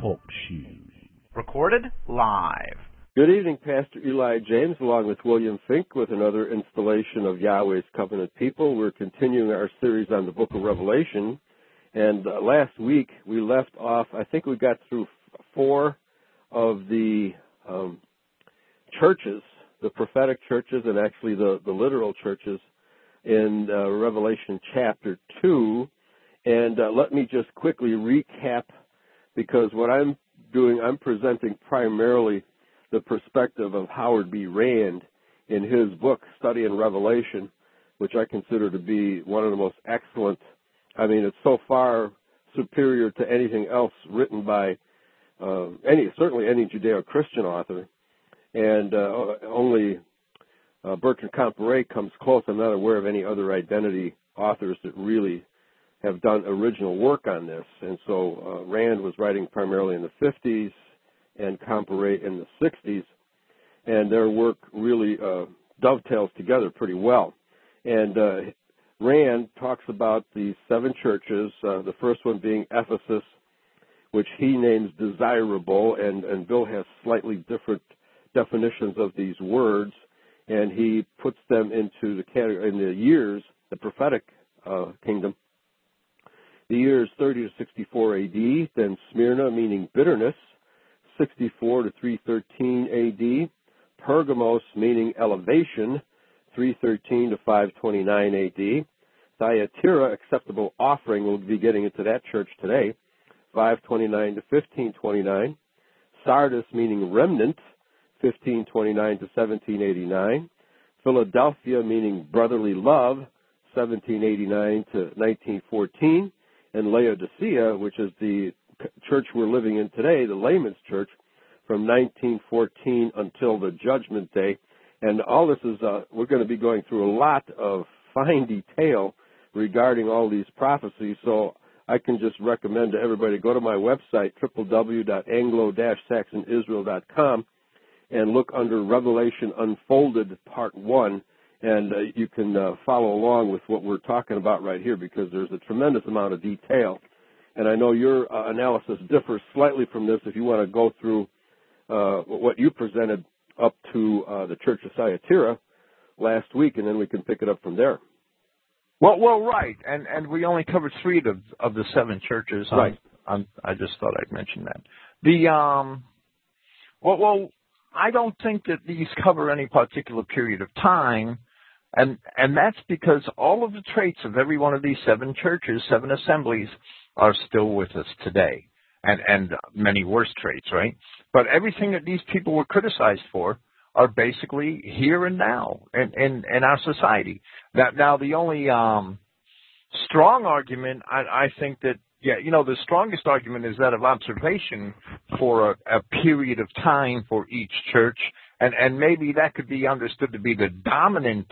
Talk Recorded live. Good evening, Pastor Eli James, along with William Finck, with another installation of Yahweh's Covenant People. We're continuing our series on the book of Revelation. And uh, last week we left off, I think we got through four of the um, churches, the prophetic churches, and actually the, the literal churches in uh, Revelation chapter 2. And uh, let me just quickly recap because what I'm doing, I'm presenting primarily the perspective of Howard B. Rand in his book, Study in Revelation, which I consider to be one of the most excellent. I mean, it's so far superior to anything else written by uh, any, certainly any Judeo-Christian author, and uh, only uh, Bertrand Comparet comes close. I'm not aware of any other identity authors that really have done original work on this. And so uh, Rand was writing primarily in the 50s and Comparet in the 60s, and their work really uh, dovetails together pretty well. And uh, Rand talks about the seven churches, uh, the first one being Ephesus, which he names desirable, and, and Bill has slightly different definitions of these words, and he puts them into the category in the years, the prophetic uh, kingdom. The years 30 to 64 AD, then Smyrna, meaning bitterness, 64 to 313 AD, Pergamos, meaning elevation, 313 to 529 AD, Thyatira, acceptable offering, we'll be getting into that church today, 529 to 1529, Sardis, meaning remnant, 1529 to 1789. Philadelphia, meaning brotherly love, 1789 to 1914. And Laodicea, which is the church we're living in today, the layman's church, from 1914 until the judgment day. And all this is, uh, we're going to be going through a lot of fine detail regarding all these prophecies. So I can just recommend to everybody go to my website, www.anglo-saxonisrael.com and look under Revelation Unfolded Part 1, and uh, you can uh, follow along with what we're talking about right here because there's a tremendous amount of detail. And I know your uh, analysis differs slightly from this if you want to go through uh, what you presented up to uh, the Church of Thyatira last week, and then we can pick it up from there. Well, well, right, and and we only covered three of of the seven churches. Right. I'm, I'm, i just thought I'd mention that. The um, well, well, I don't think that these cover any particular period of time, and and that's because all of the traits of every one of these seven churches, seven assemblies, are still with us today, and and many worse traits, right? But everything that these people were criticized for are basically here and now in in, in our society. Now, now the only um, strong argument I, I think that yeah, you know, the strongest argument is that of observation for a, a period of time for each church, and and maybe that could be understood to be the dominant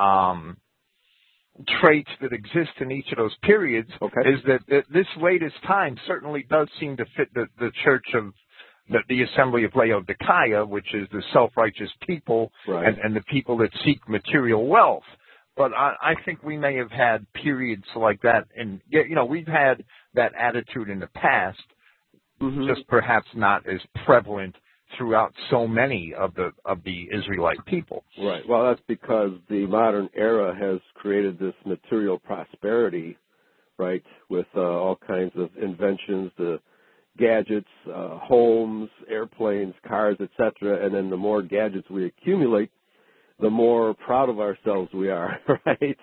um, traits that exist in each of those periods. Okay. Is that, that this latest time certainly does seem to fit the, the church of the, the assembly of Laodicea, which is the self-righteous people right. and, and the people that seek material wealth but I, I think we may have had periods like that, and you know, we've had that attitude in the past, mm-hmm. just perhaps not as prevalent throughout so many of the of the Israelite people. Right. Well, that's because the modern era has created this material prosperity, right, with uh, all kinds of inventions, the gadgets, uh, homes, airplanes, cars, etc. And then the more gadgets we accumulate, the more proud of ourselves we are, right?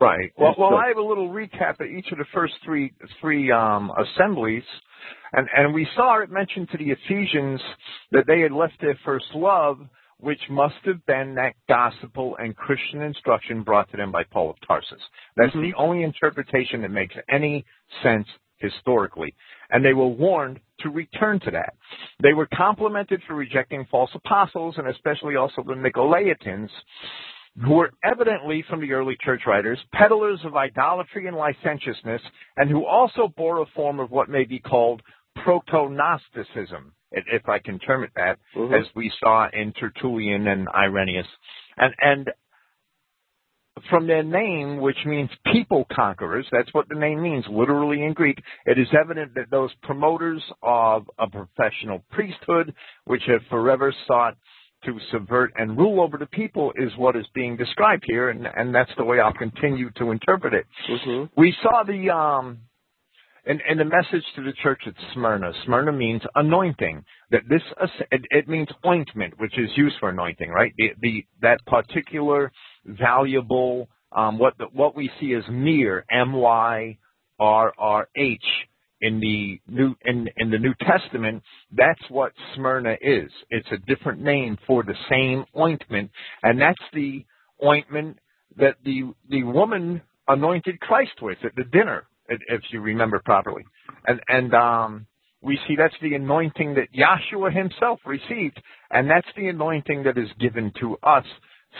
right. Well, well, I have a little recap of each of the first three three um, assemblies, and and we saw it mentioned to the Ephesians that they had left their first love, which must have been that gospel and Christian instruction brought to them by Paul of Tarsus. That's mm-hmm. the only interpretation that makes any sense historically, and they were warned to return to that. They were complimented for rejecting false apostles, and especially also the Nicolaitans, who were evidently, from the early church writers, peddlers of idolatry and licentiousness, and who also bore a form of what may be called proto-Gnosticism, if I can term it that, mm-hmm. as we saw in Tertullian and Irenaeus. And, and from their name, which means people conquerors, that's what the name means literally in Greek, it is evident that those promoters of a professional priesthood, which have forever sought to subvert and rule over the people is what is being described here, and, and that's the way I'll continue to interpret it. Mm-hmm. We saw the um, in, in the message to the church at Smyrna. Smyrna means anointing. That this it, it means ointment, which is used for anointing, right? The, the that particular valuable um, what the, what we see as myrrh, M Y R R H in the new in, in the New Testament, that's what Smyrna is. It's a different name for the same ointment, and that's the ointment that the the woman anointed Christ with at the dinner, if you remember properly. And and um, we see that's the anointing that Yahshua himself received, and that's the anointing that is given to us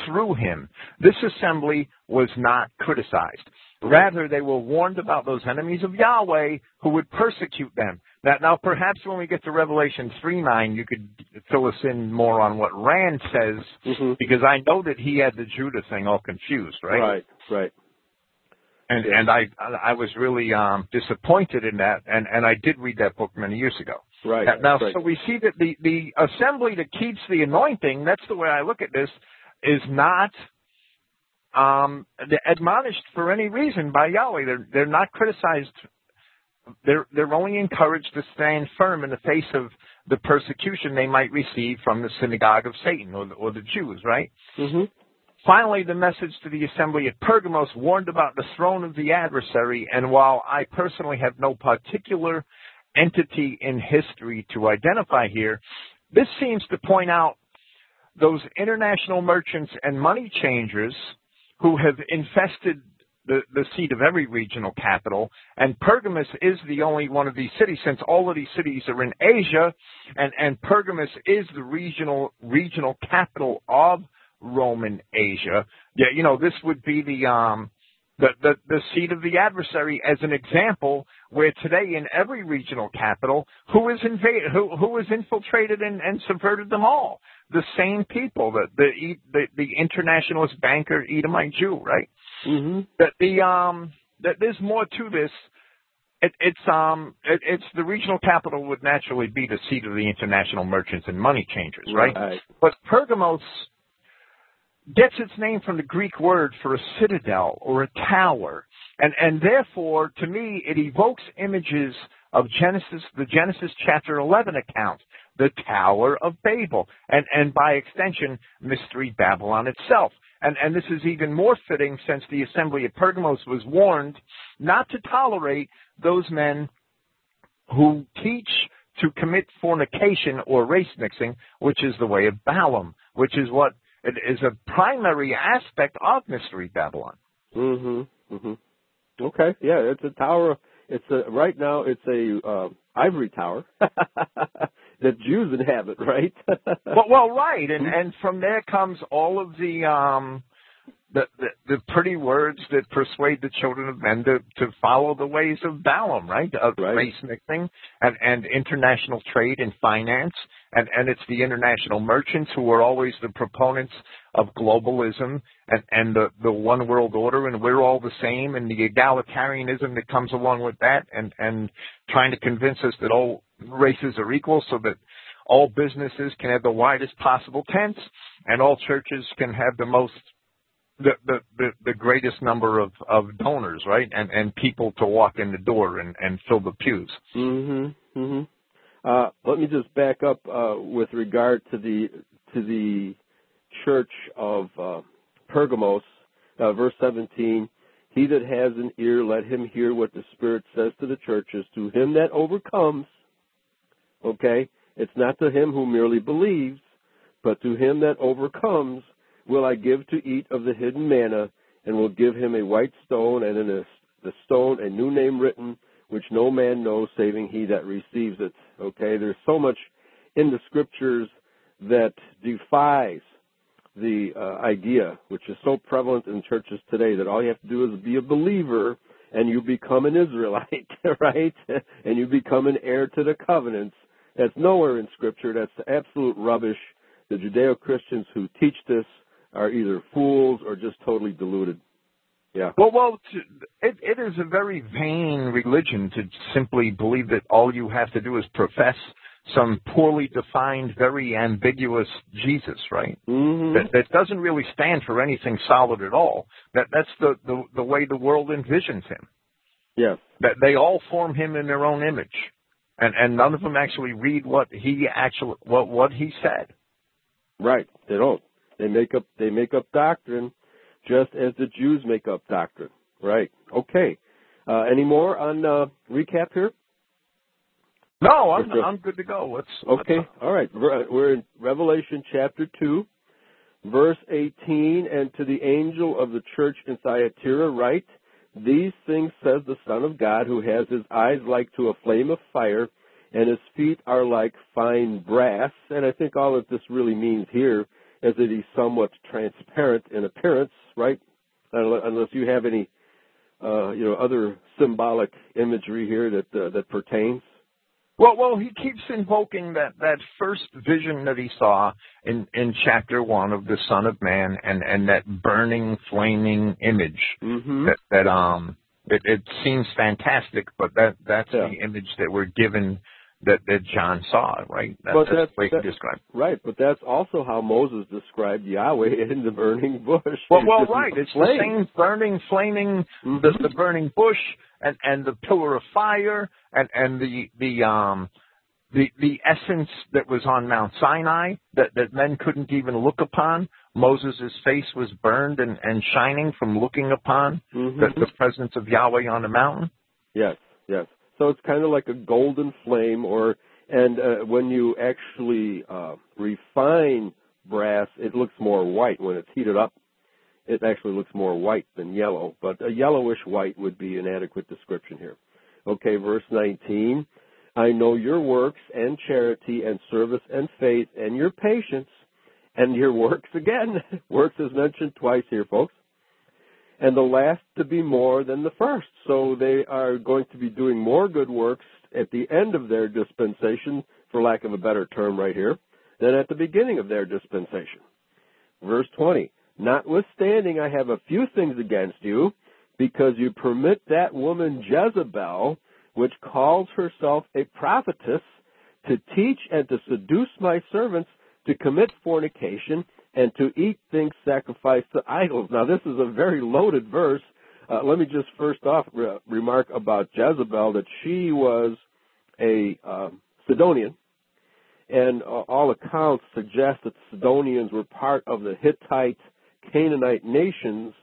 through him. This assembly was not criticized. Rather, they were warned about those enemies of Yahweh who would persecute them. Now, now perhaps when we get to Revelation 3 9, you could fill us in more on what Rand says, mm-hmm. because I know that he had the Judah thing all confused, right? Right, right. And Yeah. and I I was really um, disappointed in that, and and I did read that book many years ago. Right. Now, now, right. so we see that the the assembly that keeps the anointing. That's the way I look at this. Is not um, admonished for any reason by Yahweh. They're they're not criticized. They're they're only encouraged to stand firm in the face of the persecution they might receive from the synagogue of Satan or the, or the Jews. Right. mm-hmm. Finally, the message to the assembly at Pergamos warned about the throne of the adversary, and while I personally have no particular entity in history to identify here, this seems to point out those international merchants and money changers who have infested the, the seat of every regional capital, and Pergamus is the only one of these cities, since all of these cities are in Asia, and, and Pergamus is the regional regional capital of Roman Asia. Yeah, you know, this would be the um the, the, the seat of the adversary as an example where today in every regional capital, who is invaded, who, who has infiltrated and, and subverted them all? The same people, the, the, the, the internationalist banker Edomite Jew, right? Mm-hmm. That the, um, that there's more to this. It, it's, um, it, it's the regional capital would naturally be the seat of the international merchants and money changers, right? Right. But Pergamos gets its name from the Greek word for a citadel or a tower. And, and therefore, to me, it evokes images of Genesis, the Genesis chapter 11 account, the Tower of Babel, and, and by extension, Mystery Babylon itself. And, and this is even more fitting since the assembly at Pergamos was warned not to tolerate those men who teach to commit fornication or race mixing, which is the way of Balaam, which is what it is a primary aspect of Mystery Babylon. Mm-hmm. Mm-hmm. Okay. Yeah, it's a tower. It's a right now. It's a uh, ivory tower that Jews inhabit, right? well, well, right, and and from there comes all of the um the, the the pretty words that persuade the children of men to to follow the ways of Balaam, right? Of Right. race mixing and and international trade and finance, and and it's the international merchants who are always the proponents of globalism and and the the one world order, and we're all the same, and the egalitarianism that comes along with that, and and trying to convince us that all races are equal, so that all businesses can have the widest possible tents, and all churches can have the most the, the, the, greatest number of, of donors, right? And, and people to walk in the door and, and fill the pews. Mm-hmm. Mm-hmm. Uh, let me just back up uh, with regard to the to the church of uh, Pergamos, uh, verse 17. He that has an ear, let him hear what the Spirit says to the churches. To him that overcomes, okay, it's not to him who merely believes, but to him that overcomes will I give to eat of the hidden manna, and will give him a white stone, and in the, stone a new name written, which no man knows saving he that receives it. Okay, there's so much in the scriptures that defies the uh, idea, which is so prevalent in churches today, that all you have to do is be a believer and you become an Israelite, right? and you become an heir to the covenants. That's nowhere in scripture. That's absolute rubbish. The Judeo Christians who teach this are either fools or just totally deluded. Yeah. Well, well, it, it is a very vain religion to simply believe that all you have to do is profess some poorly defined, very ambiguous Jesus, right? Mm-hmm. That, that doesn't really stand for anything solid at all. That that's the, the the way the world envisions him. Yes. That they all form him in their own image, and and none of them actually read what he actually what what he said. Right. They don't. They make up they make up doctrine just as the Jews make up doctrine. Right. Okay. Uh, any more on uh, recap here? No, I'm I'm good to go. Let's Okay. let's, All right. We're in Revelation chapter 2, verse 18, and to the angel of the church in Thyatira write, These things says the Son of God, who has his eyes like to a flame of fire, and his feet are like fine brass. And I think all that this really means here is that he's somewhat transparent in appearance, right? Unless you have any, uh, you know, other symbolic imagery here that uh, that pertains. Well, well, he keeps invoking that that first vision that he saw in in chapter one of the Son of Man, and and that burning, flaming image mm-hmm. that that um it, it seems fantastic, but that that's Yeah. the image that we're given that that John saw, right? That, But that's that's- the way he that- described. Right, but that's also how Moses described Yahweh in the burning bush. Well, well, right. It's the same burning, flaming, Mhm. the, the burning bush, and and the pillar of fire, and and the the um the the essence that was on Mount Sinai that that men couldn't even look upon. Moses' face was burned and and shining from looking upon Mhm. the, the presence of Yahweh on the mountain. Yes, yes. So it's kind of like a golden flame, or and uh, when you actually uh, refine brass, it looks more white when it's heated up. It actually looks more white than yellow, but a yellowish white would be an adequate description here. Okay, verse 19. I know your works and charity and service and faith and your patience and your works again. works is mentioned twice here, folks and the last to be more than the first. So they are going to be doing more good works at the end of their dispensation, for lack of a better term right here, than at the beginning of their dispensation. Verse 20. Notwithstanding, I have a few things against you, because you permit that woman Jezebel, which calls herself a prophetess, to teach and to seduce my servants to commit fornication and to eat things sacrificed to idols. Now, this is a very loaded verse. Uh, let me just first off re- remark about Jezebel that she was a um, Sidonian, and uh, all accounts suggest that the Sidonians were part of the Hittite, Canaanite nations.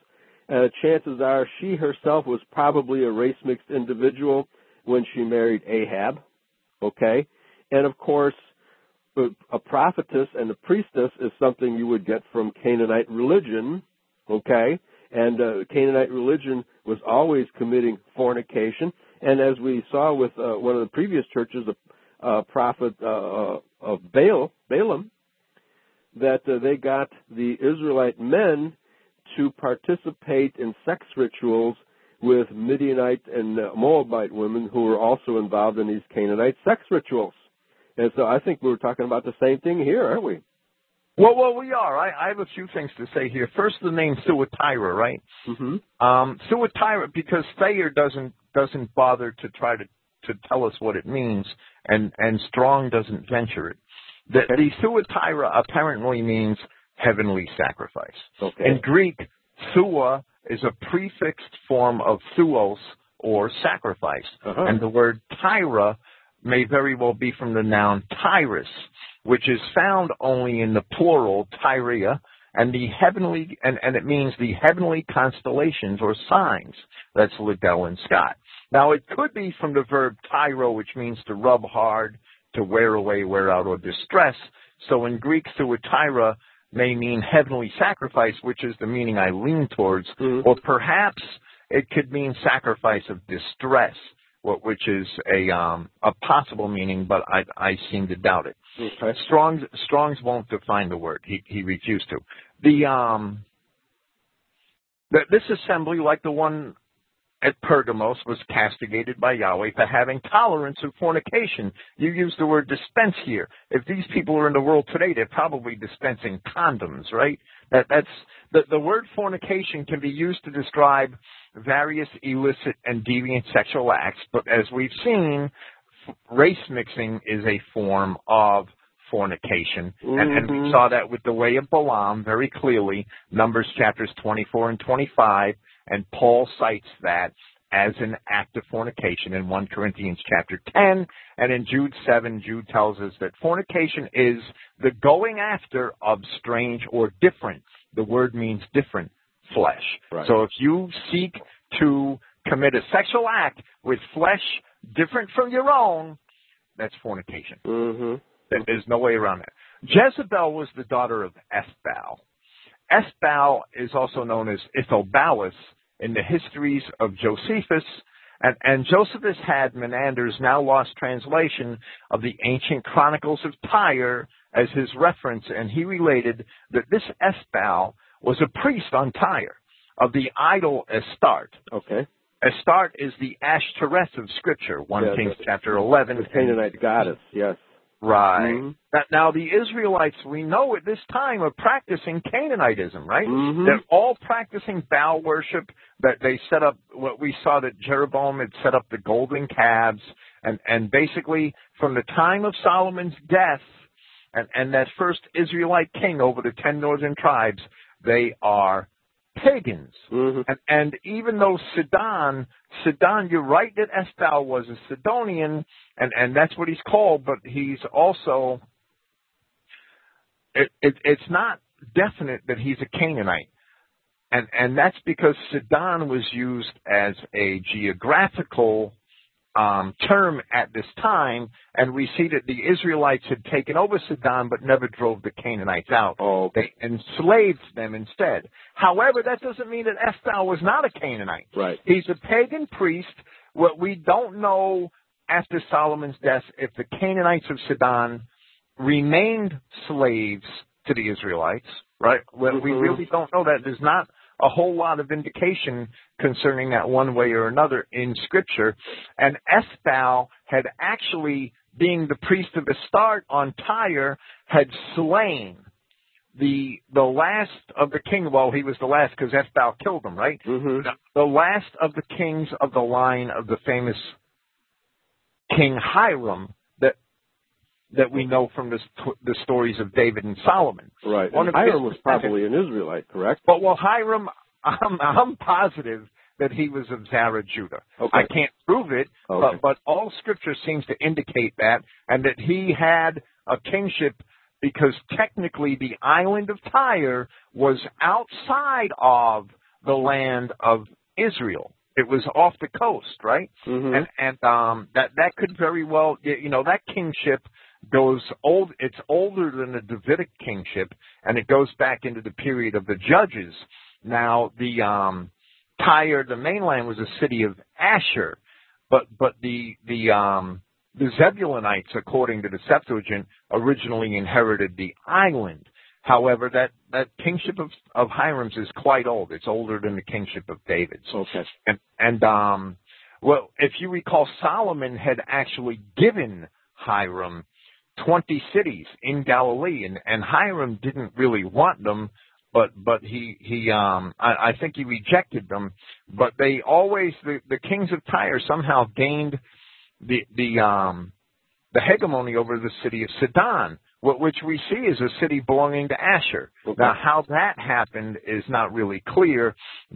Uh, chances are she herself was probably a race mixed individual when she married Ahab. Okay, and of course, a prophetess and a priestess is something you would get from Canaanite religion, okay? And uh, Canaanite religion was always committing fornication. And as we saw with uh, one of the previous churches, a uh, prophet uh, of Baal, Balaam, that uh, they got the Israelite men to participate in sex rituals with Midianite and uh, Moabite women who were also involved in these Canaanite sex rituals. And so I think we were talking about the same thing here, aren't we? Well, well, we are. I, I have a few things to say here. First, the name Thyatira, right? Mm-hmm. Um, Thyatira, because Thayer doesn't doesn't bother to try to to tell us what it means, and and Strong doesn't venture it. The, the Thyatira apparently means heavenly sacrifice. Okay. In Greek, thua is a prefixed form of thuos or sacrifice, Uh-huh. and the word tyra may very well be from the noun tyrus, which is found only in the plural tyria, and the heavenly and, and it means the heavenly constellations or signs. That's Liddell and Scott. Now it could be from the verb tyro, which means to rub hard, to wear away, wear out, or distress. So in Greek, Thyatira may mean heavenly sacrifice, which is the meaning I lean towards, Mhm. or perhaps it could mean sacrifice of distress, which is a um, a possible meaning, but I I seem to doubt it. Okay. Strong's Strong's won't define the word. He he refused to. The um th- this assembly, like the one at Pergamos was castigated by Yahweh for having tolerance of fornication. You use the word dispense here. If these people are in the world today, they're probably dispensing condoms, right? That, that's the, the word fornication can be used to describe various illicit and deviant sexual acts, but as we've seen, race mixing is a form of fornication. Mm-hmm. And, and we saw that with the way of Balaam very clearly, Numbers chapters 24 and 25, and Paul cites that as an act of fornication in 1 Corinthians chapter 10. And in Jude 7, Jude tells us that fornication is the going after of strange or different. The word means different flesh. Right. So if you seek to commit a sexual act with flesh different from your own, that's fornication. Mm-hmm. There's no way around that. Jezebel was the daughter of Ethbaal. Ethbaal is also known as Ithobalis in the histories of Josephus, and, and Josephus had Menander's now lost translation of the ancient chronicles of Tyre as his reference, and he related that this Ethbaal was a priest on Tyre of the idol Astarte. Okay. Astarte is the Ashtoreth of Scripture, 1 Yeah, Kings chapter 11. The Canaanite goddess, yes. Right. Mhm. Now, the Israelites, we know at this time are practicing Canaanitism, right? Mhm. They're all practicing Baal worship. That they set up what we saw that Jeroboam had set up the golden calves, and and basically from the time of Solomon's death, and and that first Israelite king over the ten northern tribes, they are pagans. Mm-hmm. And, and even though Sidon, Sidon, you're right that Estal was a Sidonian, and, and that's what he's called, but he's also, it, it, it's not definite that he's a Canaanite. And, and that's because Sidon was used as a geographical um, term at this time, and we see that the Israelites had taken over Sidon but never drove the Canaanites out. Oh, They enslaved them instead. However, that doesn't mean that Esthal was not a Canaanite. right. He's a pagan priest. What we don't know after Solomon's death if the Canaanites of Sidon remained slaves to the Israelites, right? Well, we Mhm. really don't know that. There's not a whole lot of indication concerning that one way or another in Scripture. And Esthal had actually, being the priest of Astarte on Tyre, had slain the the last of the king. Well, he was the last because Esthal killed him, right? Mm-hmm. The last of the kings of the line of the famous King Hiram that we know from the the stories of David and Solomon. Right. One And of Hiram was probably an Israelite, correct? But well, Hiram, I'm, I'm positive that he was of Zara, Judah. Okay. I can't prove it, Okay. but, but all Scripture seems to indicate that, and that he had a kingship because technically the island of Tyre was outside of the land of Israel. It was off the coast, right? Mhm. And and um that that could very well you know that kingship goes old it's older than the Davidic kingship and it goes back into the period of the judges. Now the um Tyre the mainland was a city of Asher, but but the the um the Zebulonites according to the Septuagint originally inherited the island. However, that, that kingship of, of Hiram's is quite old. It's older than the kingship of David's. Okay. And, and um, well, if you recall, Solomon had actually given Hiram 20 cities in Galilee, and, and Hiram didn't really want them, but but he he um I, I think he rejected them. But they always the, the kings of Tyre somehow gained the the um the hegemony over the city of Sidon, which we see is a city belonging to Asher. Okay. Now, how that happened is not really clear,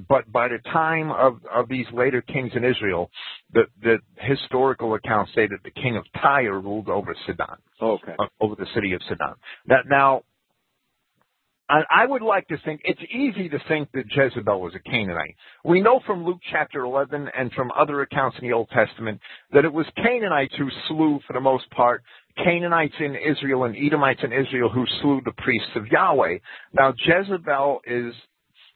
but by the time of, of these later kings in Israel, the, the historical accounts say that the king of Tyre ruled over Sidon, Okay. uh, over the city of Sidon. That now, I, I would like to think it's easy to think that Jezebel was a Canaanite. We know from Luke chapter 11 and from other accounts in the Old Testament that it was Canaanites who slew, for the most part, Canaanites in Israel and Edomites in Israel who slew the priests of Yahweh. Now Jezebel is,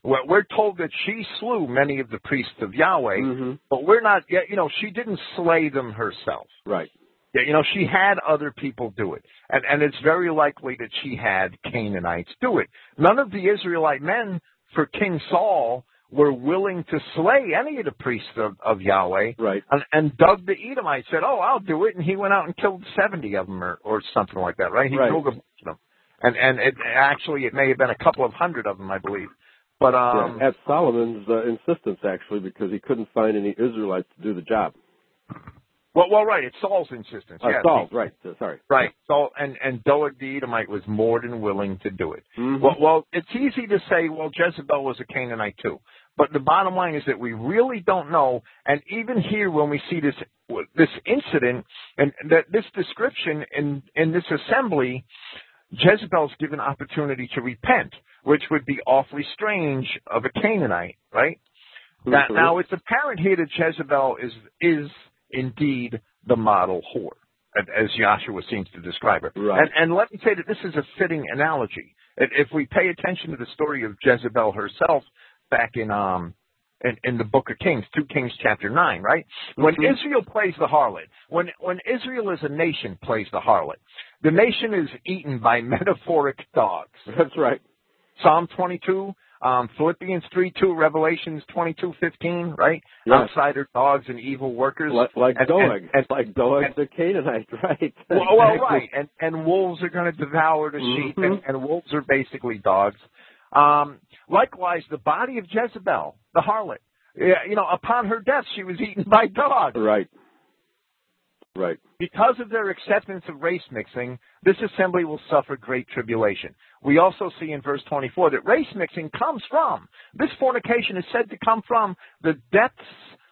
well, we're told that she slew many of the priests of Yahweh, hmm but we're not yet, you know, she didn't slay them herself. Right. Yeah, you know, she had other people do it. And, and it's very likely that she had Canaanites do it. None of the Israelite men for King Saul were willing to slay any of the priests of, of Yahweh. Right. And, and Doeg the Edomite said, "Oh, I'll do it," and he went out and killed seventy of them, or, or something like that. Right? He Right. killed a bunch of them, and and it, actually it may have been a couple of hundred of them, I believe. But um, yeah, at Solomon's uh, insistence, actually, because he couldn't find any Israelites to do the job. well, well, right. It's Saul's insistence. Uh, yes, Saul, right? uh, Sorry. Right. So, and and Doeg the Edomite was more than willing to do it. Mhm. Well, well, it's easy to say, well, Jezebel was a Canaanite too, but the bottom line is that we really don't know. And even here, when we see this this incident and that this description in in this assembly, Jezebel's given opportunity to repent, which would be awfully strange of a Canaanite, right? Now, Mhm. now it's apparent here that Jezebel is is indeed the model whore, as Yahshua seems to describe her. Right. And, and let me say that this is a fitting analogy. If we pay attention to the story of Jezebel herself back in um in, in the book of Kings, 2 Kings chapter 9, right? When Mhm. Israel plays the harlot, when when Israel as a nation plays the harlot, the nation is eaten by metaphoric dogs. That's right. Psalm 22, um, Philippians 3 2, Revelations 22 15, right? Yes. Outsider dogs and evil workers. Like, like And- Doeg, and- and- like Doeg and- the Canaanite, right? well, well, right. And, and wolves are going to devour the sheep, and, Mhm. and wolves are basically dogs. Um, likewise, the body of Jezebel, the harlot, you know, upon her death, she was eaten by dogs. Right. Right. Because of their acceptance of race mixing, this assembly will suffer great tribulation. We also see in verse 24 that race mixing comes from, this fornication is said to come from the depths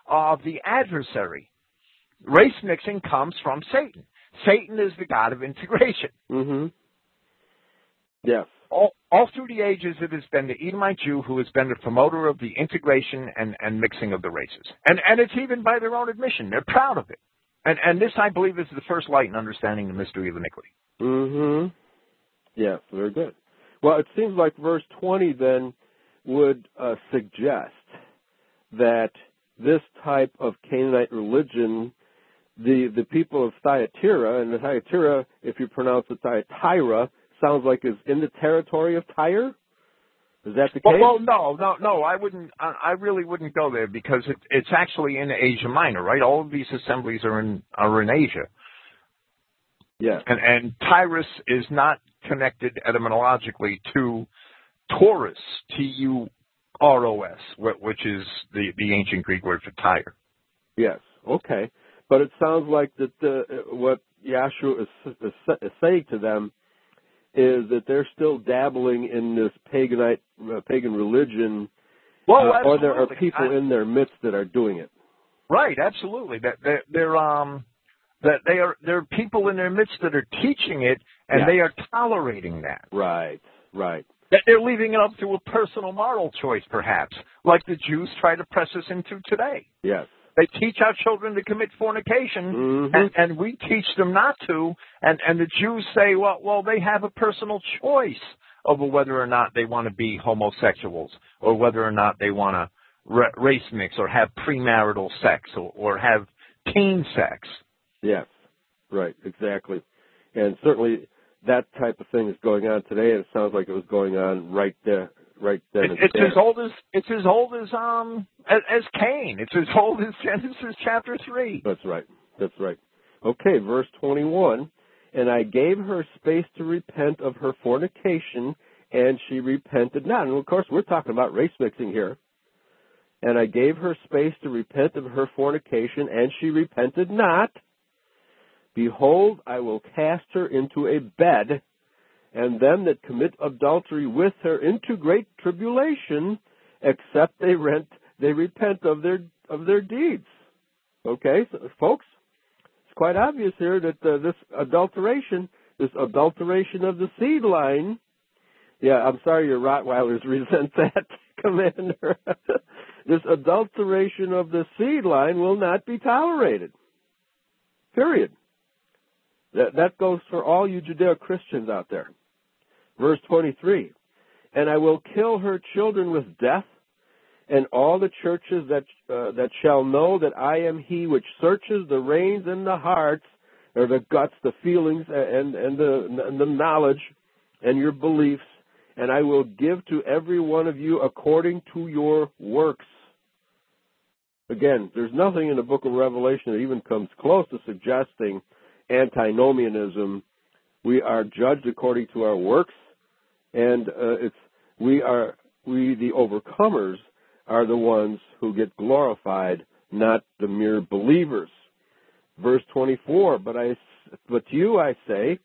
of the adversary. Race mixing comes from Satan. Satan is the God of integration. Mm-hmm. Yes. All, all through the ages, it has been the Edomite Jew who has been the promoter of the integration and, and mixing of the races. And, and it's even by their own admission. They're proud of it. And, and this, I believe, is the first light in understanding the mystery of iniquity. hmm Yes, very good. Well, it seems like verse 20 then would uh, suggest that this type of Canaanite religion, the the people of Thyatira, and the Thyatira, if you pronounce it Thyatira, sounds like is in the territory of Tyre. Is that the case? Well, well, no, no, no. I wouldn't. I, really wouldn't go there because it, it's actually in Asia Minor, right? All of these assemblies are in are in Asia, yes. and and Tyrus is not connected etymologically to Tyros, T U R O S, wh- which is the the ancient Greek word for Tyre. Yes. Okay. But it sounds like that the, what Yahshua is, is, is saying to them is that they're still dabbling in this paganite, uh, pagan religion, Well, uh, or there are people I- in their midst that are doing it. Right, absolutely. That they're, they're um that they are there are people in their midst that are teaching it and Yeah. they are tolerating that. Right. Right. That they're leaving it up to a personal moral choice, perhaps, like the Jews try to press us into today. Yes. They teach our children to commit fornication, Mhm. and, and we teach them not to. And, and the Jews say, well, well, they have a personal choice over whether or not they want to be homosexuals, or whether or not they want to ra- race mix, or have premarital sex, or, or have teen sex. Yes. Right. Exactly. And certainly that type of thing is going on today, and it sounds like it was going on right there, right then. It, it's as old as it's as old as um as, as Cain. It's as old as Genesis chapter three. That's right. That's right. Okay, verse 21. And I gave her space to repent of her fornication, and she repented not. And of course, we're talking about race mixing here. And I gave her space to repent of her fornication, and she repented not. Behold, I will cast her into a bed, and them that commit adultery with her into great tribulation, except they rent they repent of their of their deeds. Okay, so, folks, it's quite obvious here that uh, this adulteration, this adulteration of the seed line. Yeah, I'm sorry your Rottweilers resent that, Commander. this adulteration of the seed line will not be tolerated. Period. That, that goes for all you Judeo Christians out there. Verse 23 And I will kill her children with death, and all the churches that uh, that shall know that I am He which searches the reins and the hearts, or the guts, the feelings, and and the and the knowledge, and your beliefs, and I will give to every one of you according to your works. Again, there's nothing in the book of Revelation that even comes close to suggesting antinomianism. We are judged according to our works, and uh, it's we are we the overcomers are the ones who get glorified, not the mere believers. Verse 24, but I but to you I say,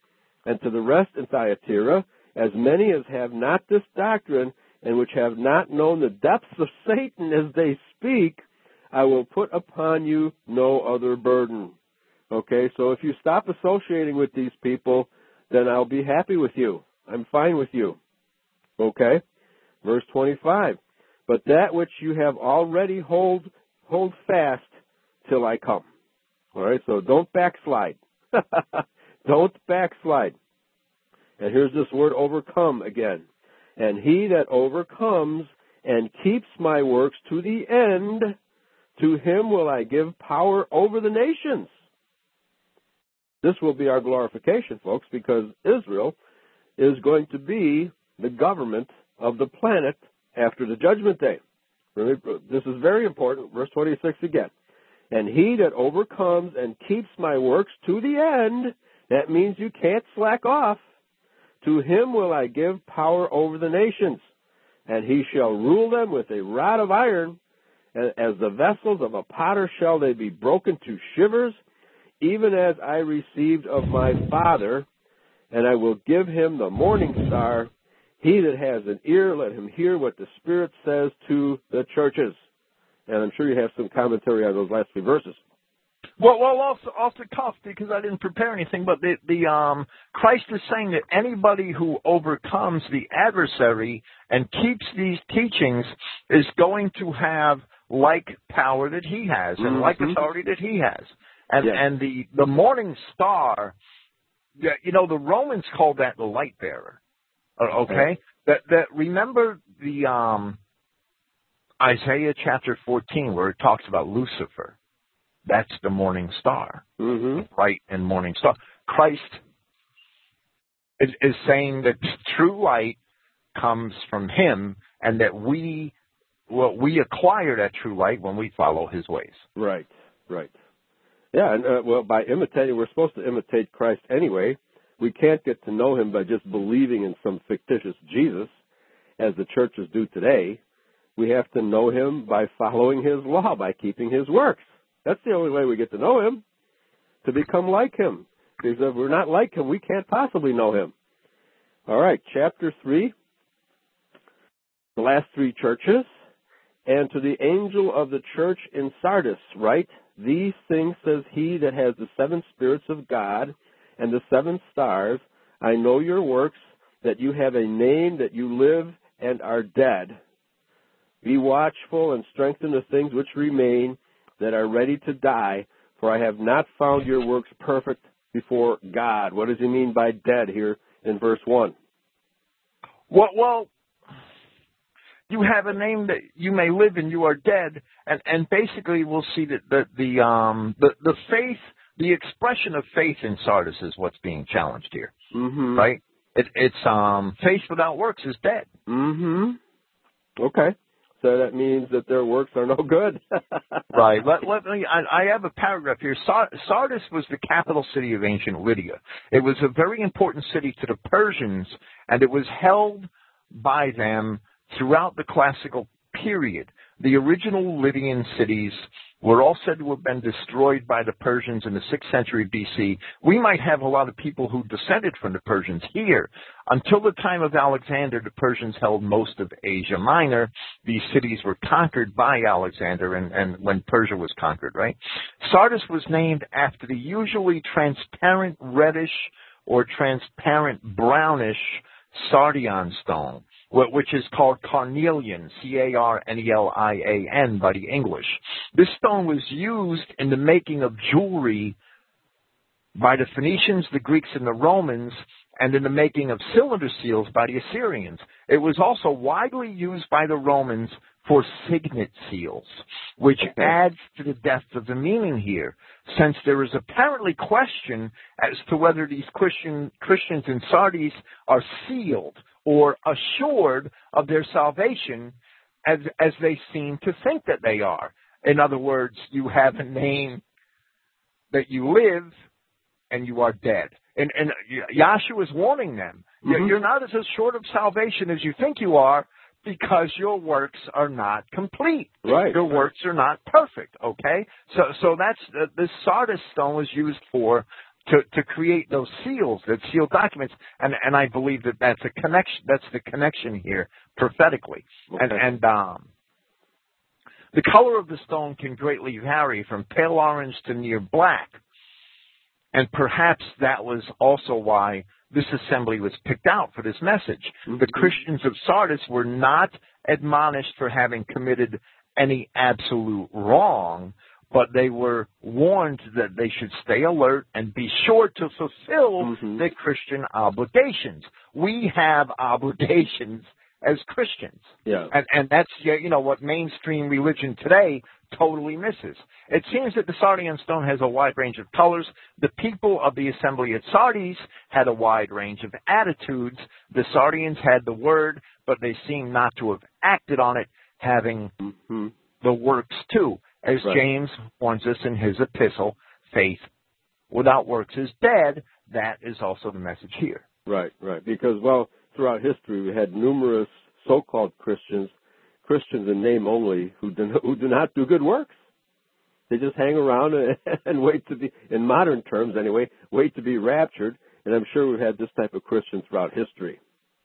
and to the rest in Thyatira, as many as have not this doctrine, and which have not known the depths of Satan as they speak, I will put upon you no other burden. Okay, so if you stop associating with these people, then I'll be happy with you. I'm fine with you. Okay? Verse 25. But that which you have already hold, hold fast till I come. Alright, so don't backslide. don't backslide. And here's this word overcome again. And he that overcomes and keeps my works to the end, to him will I give power over the nations. This will be our glorification, folks, because Israel is going to be the government of the planet after the judgment day. This is very important. Verse 26 again. And he that overcomes and keeps my works to the end, that means you can't slack off. To him will I give power over the nations, and he shall rule them with a rod of iron. And as the vessels of a potter shall they be broken to shivers, even as I received of my Father, and I will give him the morning star. He that has an ear, let him hear what the Spirit says to the churches. And I'm sure you have some commentary on those last few verses. Well, well, off off the cuff because I didn't prepare anything. But the the um Christ is saying that anybody who overcomes the adversary and keeps these teachings is going to have like power that he has and mm-hmm. like authority that he has. And yes. and the the morning star, you know, the Romans called that the light bearer. Uh, okay, that that remember the um Isaiah chapter 14 where it talks about Lucifer that's the morning star, mm-hmm. bright and morning star. Christ is, is saying that true light comes from Him, and that we well we acquire that true light when we follow His ways. Right, right. Yeah, and uh, well, by imitating, we're supposed to imitate Christ anyway. We can't get to know Him by just believing in some fictitious Jesus, as the churches do today. We have to know Him by following His law, by keeping His works. That's the only way we get to know him, to become like him. Because if we're not like him, we can't possibly know him. All right, chapter 3, the last three churches. And to the angel of the church in Sardis, write, These things says he that has the seven spirits of God and the seven stars. I know your works, that you have a name, that you live and are dead. Be watchful and strengthen the things which remain that are ready to die, for I have not found your works perfect before God. What does he mean by dead here in verse 1? Well, well, you have a name that you may live and you are dead, and, and basically we'll see that the, the, um, the, the faith, the expression of faith in Sardis is what's being challenged here, mm-hmm. right? It, it's um, faith without works is dead. Mm-hmm. Okay. So that means that their works are no good. right. Let, let me, I, I have a paragraph here. Sardis was the capital city of ancient Lydia. It was a very important city to the Persians, and it was held by them throughout the classical period. The original Lydian cities were all said to have been destroyed by the Persians in the 6th century BC. We might have a lot of people who descended from the Persians here. Until the time of Alexander, the Persians held most of Asia Minor. These cities were conquered by Alexander and, and when Persia was conquered, right? Sardis was named after the usually transparent reddish or transparent brownish sardion stone which is called carnelian, C-A-R-N-E-L-I-A-N by the English. This stone was used in the making of jewelry by the Phoenicians, the Greeks, and the Romans, and in the making of cylinder seals by the Assyrians. It was also widely used by the Romans for signet seals, which adds to the depth of the meaning here, since there is apparently question as to whether these Christian, Christians in Sardis are sealed or assured of their salvation as, as they seem to think that they are. In other words, you have a name that you live and you are dead. And, and Yahshua is warning them. Mm-hmm. You're not as assured of salvation as you think you are because your works are not complete. Right. Your works are not perfect. Okay. So so that's uh, this Sardis stone was used for to to create those seals that seal documents, and and I believe that that's a connection. That's the connection here prophetically, okay. and and um. The color of the stone can greatly vary from pale orange to near black. And perhaps that was also why this assembly was picked out for this message. Mm-hmm. The Christians of Sardis were not admonished for having committed any absolute wrong, but they were warned that they should stay alert and be sure to fulfill mm-hmm. their Christian obligations. We have obligations as Christians. Yeah. And, and that's, you know, what mainstream religion today totally misses. It seems that the Sardian stone has a wide range of colors. The people of the assembly at Sardis had a wide range of attitudes. The Sardians had the word, but they seem not to have acted on it, having mm-hmm. the works too. As right. James warns us in his epistle, faith without works is dead. That is also the message here. Right, right. Because, well, throughout history, we had numerous so-called Christians Christians in name only who do, who do not do good works. They just hang around and, and wait to be, in modern terms anyway, wait to be raptured. And I'm sure we've had this type of Christian throughout history.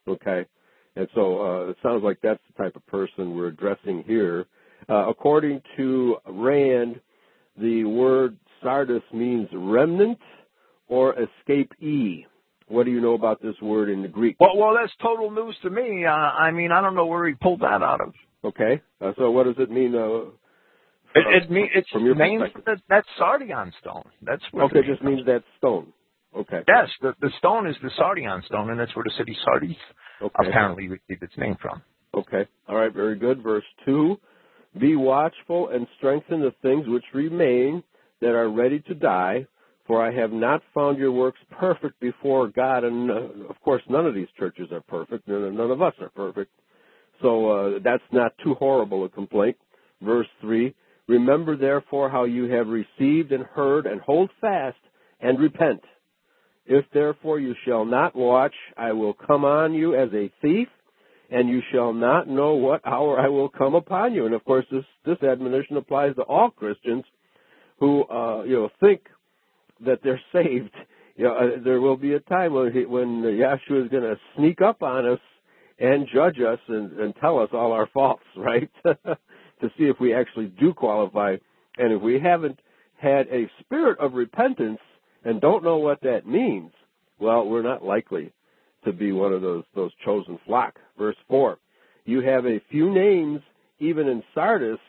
Okay? And so uh, it sounds like that's the type of person we're addressing here. Uh, according to Rand, the word Sardis means remnant or escapee. What do you know about this word in the Greek? Well, well, that's total news to me. Uh, I mean, I don't know where he pulled that out of. Okay. Uh, so what does it mean? Uh, it, it mean it's from your names that, that's sardion stone. That's what okay. It just means that stone. Okay. Yes, the the stone is the sardion stone, and that's where the city Sardis okay. apparently received its name from. Okay. All right. Very good. Verse two: Be watchful and strengthen the things which remain that are ready to die. For I have not found your works perfect before God, and uh, of course, none of these churches are perfect. None of us are perfect. So uh, that's not too horrible a complaint. Verse 3 Remember therefore how you have received and heard, and hold fast and repent. If therefore you shall not watch, I will come on you as a thief, and you shall not know what hour I will come upon you. And of course, this this admonition applies to all Christians who uh, you know think that they're saved. You know, uh, there will be a time when he, when Yahshua is going to sneak up on us and judge us and, and tell us all our faults, right? to see if we actually do qualify. And if we haven't had a spirit of repentance and don't know what that means, well, we're not likely to be one of those those chosen flock. Verse four, you have a few names even in Sardis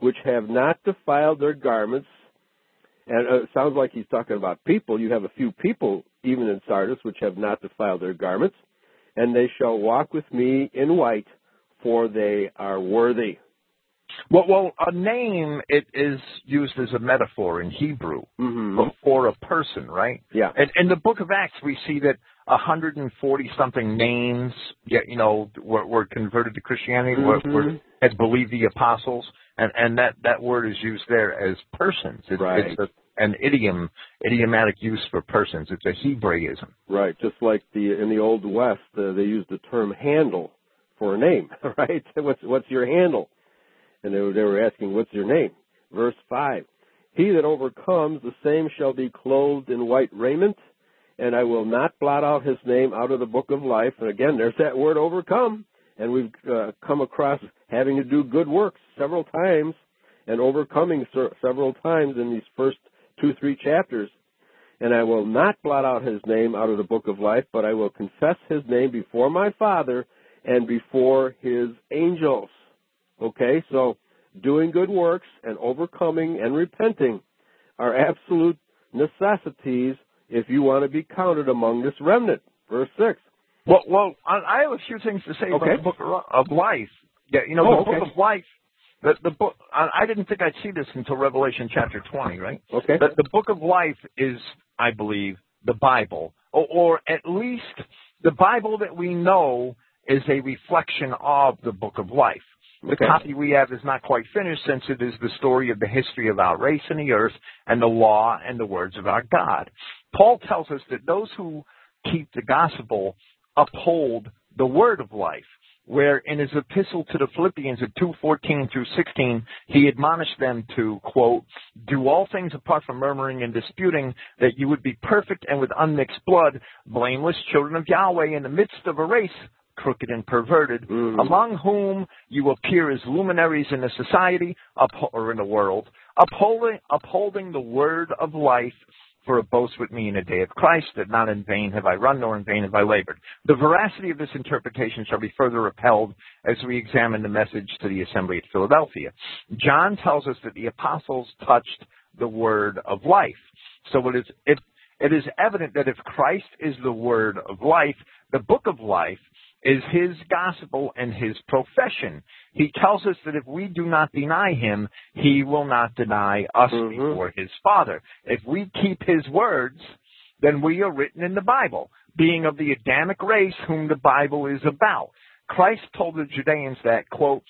which have not defiled their garments. And uh, it sounds like he's talking about people. You have a few people even in Sardis which have not defiled their garments and they shall walk with me in white, for they are worthy. Well, well, a name it is used as a metaphor in Hebrew mm-hmm. for a person, right? Yeah. And in the Book of Acts, we see that 140 something names, you know, were, were converted to Christianity, mm-hmm. were, were, had believed the apostles, and and that that word is used there as persons. It, right. It's a an idiom, idiomatic use for persons. It's a Hebraism. Right, just like the in the Old West, uh, they used the term handle for a name. Right, what's what's your handle? And they were, they were asking, what's your name? Verse five: He that overcomes, the same shall be clothed in white raiment, and I will not blot out his name out of the book of life. And again, there's that word overcome, and we've uh, come across having to do good works several times and overcoming several times in these first two, three chapters. And I will not blot out his name out of the book of life, but I will confess his name before my Father and before his angels. Okay, so doing good works and overcoming and repenting are absolute necessities if you want to be counted among this remnant. Verse 6. Well, well, I have a few things to say okay. about the book of life. Yeah, you know, oh, the okay. book of life the, the book, I didn't think I'd see this until Revelation chapter 20, right? Okay. The, the book of life is, I believe, the Bible, or, or at least the Bible that we know is a reflection of the book of life. The Okay. copy we have is not quite finished since it is the story of the history of our race and the earth and the law and the words of our God. Paul tells us that those who keep the gospel uphold the word of life, where in his epistle to the Philippians at 2:14 through 16, he admonished them to quote, "Do all things apart from murmuring and disputing, that you would be perfect and with unmixed blood, blameless children of Yahweh in the midst of a race crooked and perverted, Mhm. among whom you appear as luminaries in the society or in the world, upholding, upholding the word of life for a boast with me in the day of Christ, that not in vain have I run, nor in vain have I labored. The veracity of this interpretation shall be further upheld as we examine the message to the assembly at Philadelphia. John tells us that the apostles touched the word of life. So it is, it, it is evident that if Christ is the word of life, the book of life is his gospel and his profession. He tells us that if we do not deny him, he will not deny us Mhm. before his Father. If we keep his words, then we are written in the Bible, being of the Adamic race whom the Bible is about. Christ told the Judeans that, quote,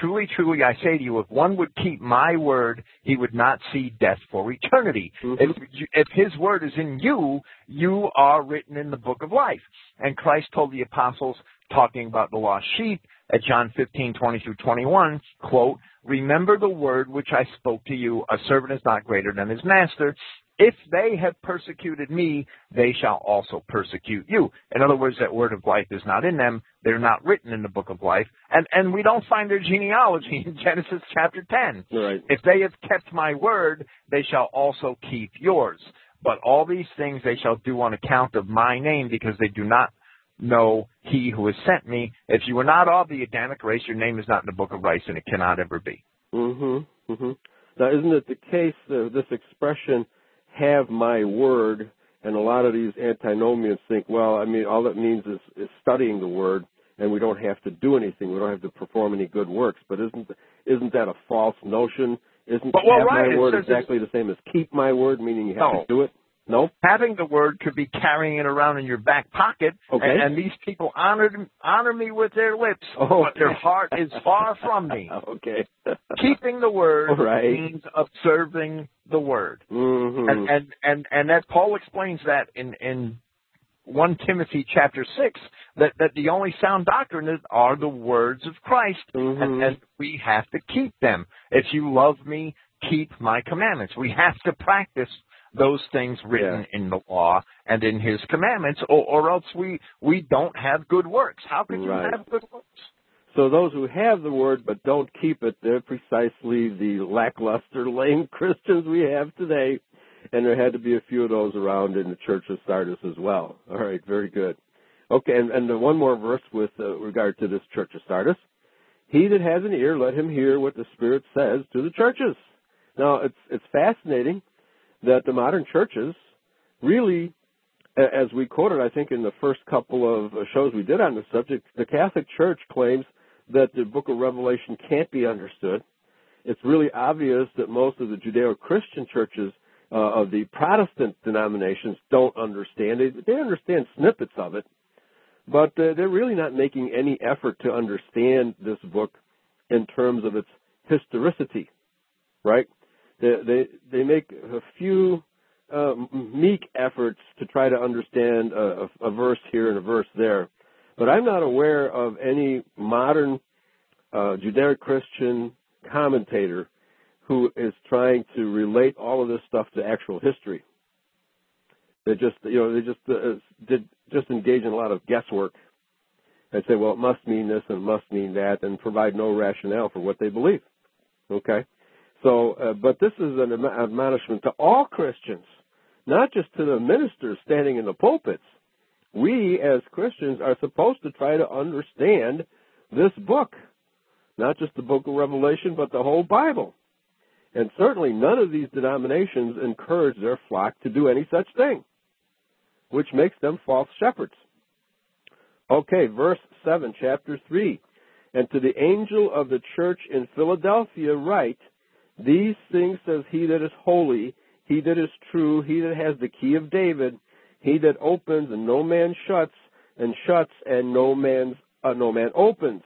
Truly, truly, I say to you, if one would keep my word, he would not see death for eternity. Mhm. If, if his word is in you, you are written in the book of life. And Christ told the apostles, talking about the lost sheep, at John 15, 20 through 21, quote, Remember the word which I spoke to you, a servant is not greater than his master. If they have persecuted me, they shall also persecute you. In other words, that word of life is not in them. They're not written in the book of life. And, and we don't find their genealogy in Genesis chapter 10. Right. If they have kept my word, they shall also keep yours. But all these things they shall do on account of my name, because they do not know he who has sent me. If you are not of the Adamic race, your name is not in the book of life, and it cannot ever be. Mm-hmm. Mm-hmm. Now, isn't it the case that this expression, have my word, and a lot of these antinomians think, well, I mean, all that means is, is studying the word, and we don't have to do anything. We don't have to perform any good works. But isn't isn't that a false notion? Isn't But, well, have right, my word exactly the same as keep my word, meaning you have No. to do it? No. Having the word could be carrying it around in your back pocket, Okay. and, and these people honored, honor me with their lips, Oh, but their heart is far from me. okay. Keeping the word right. means observing the word. hmm and and and and that Paul explains that in in one Timothy chapter six that that the only sound doctrine is, are the words of Christ, and, Mhm. and we have to keep them. If you love me, keep my commandments. We have to practice those things written in the law and in His commandments, or, or else we we don't have good works. How can you have good works? So those who have the word but don't keep it, they're precisely the lackluster, lame Christians we have today. And there had to be a few of those around in the church of Sardis as well. All right, very good. Okay, and, and one more verse with uh, regard to this church of Sardis. He that has an ear, let him hear what the Spirit says to the churches. Now, it's it's fascinating that the modern churches really, as we quoted, I think in the first couple of uh, shows we did on the subject, the Catholic Church claims that the Book of Revelation can't be understood. It's really obvious that most of the Judeo-Christian churches uh, of the Protestant denominations don't understand it. They understand snippets of it, but uh, they're really not making any effort to understand this book in terms of its historicity, right? They they, they make a few uh, meek efforts to try to understand a, a, verse here and a verse there, but I'm not aware of any modern uh, Judeo-Christian commentator who is trying to relate all of this stuff to actual history. They just, you know, they just uh, did just engage in a lot of guesswork and say, well, it must mean this and it must mean that, and provide no rationale for what they believe. Okay, so, uh, but this is an admonishment to all Christians, not just to the ministers standing in the pulpits. We as Christians are supposed to try to understand this book, not just the book of Revelation, but the whole Bible. And certainly none of these denominations encourage their flock to do any such thing, which makes them false shepherds. Okay, verse 7, chapter 3. And to the angel of the church in Philadelphia write, These things says he that is holy, he that is true, he that has the key of David, he that opens and no man shuts, and shuts and no man uh, no man opens.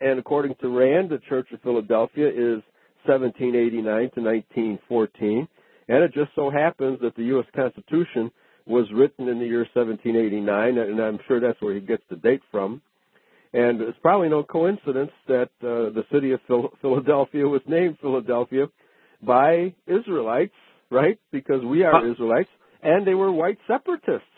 And according to Rand, the Church of Philadelphia is 1789 to 1914. And it just so happens that the U.S. Constitution was written in the year 1789, and I'm sure that's where he gets the date from. And it's probably no coincidence that uh, the city of Phil- Philadelphia was named Philadelphia by Israelites, right? Because we are huh. Israelites, and they were white separatists.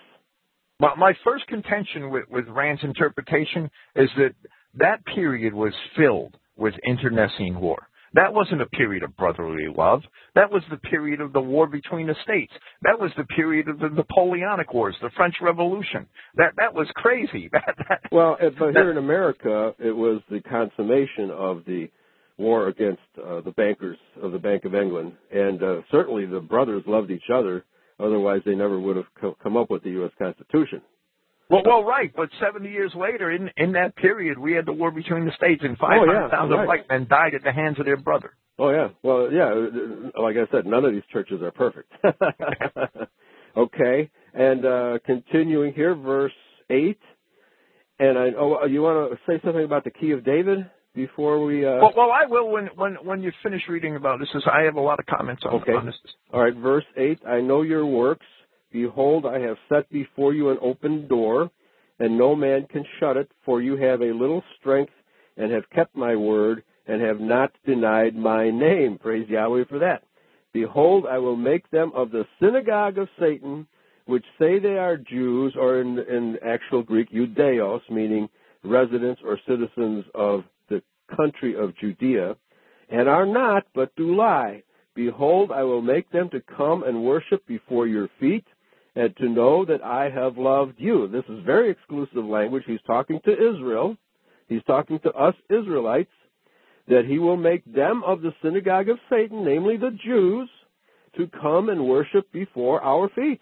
My, my first contention with, with Rand's interpretation is that that period was filled with internecine war. That wasn't a period of brotherly love. That was the period of the war between the states. That was the period of the Napoleonic Wars, the French Revolution. That that was crazy. That, that, well, but here in America, it was the consummation of the war against uh, the bankers of the Bank of England, and uh, certainly the brothers loved each other. Otherwise, they never would have co- come up with the U.S. Constitution. Well, well, right, but 70 years later, in in that period, we had the war between the states, and 500,000 oh, yeah, right. white men died at the hands of their brother. Oh yeah, well yeah, like I said, none of these churches are perfect. okay, and uh continuing here, verse eight, and I oh you want to say something about the key of David before we? Uh... Well, well, I will when when when you finish reading about this. Is I have a lot of comments on, okay. on this. All right, verse eight. I know your works Behold, I have set before you an open door, and no man can shut it, for you have a little strength, and have kept my word, and have not denied my name. Praise Yahweh for that. Behold, I will make them of the synagogue of Satan, which say they are Jews, or in, in actual Greek, Judeos, meaning residents or citizens of the country of Judea, and are not, but do lie. Behold, I will make them to come and worship before your feet, and to know that I have loved you. This is very exclusive language. He's talking to Israel. He's talking to us Israelites that he will make them of the synagogue of Satan, namely the Jews, to come and worship before our feet.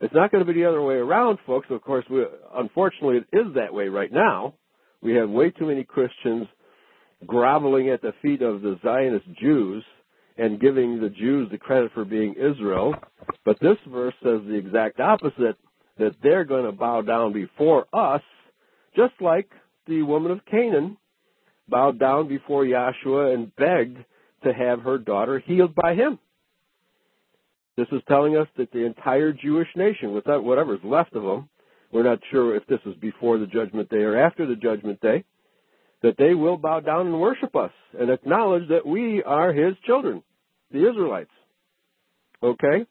It's not going to be the other way around, folks. Of course, we, unfortunately, it is that way right now. We have way too many Christians groveling at the feet of the Zionist Jews and giving the Jews the credit for being Israel. But this verse says the exact opposite, that they're going to bow down before us, just like the woman of Canaan bowed down before Yahshua and begged to have her daughter healed by him. This is telling us that the entire Jewish nation, without whatever's left of them, we're not sure if this is before the judgment day or after the judgment day, that they will bow down and worship us and acknowledge that we are his children, the Israelites. Okay?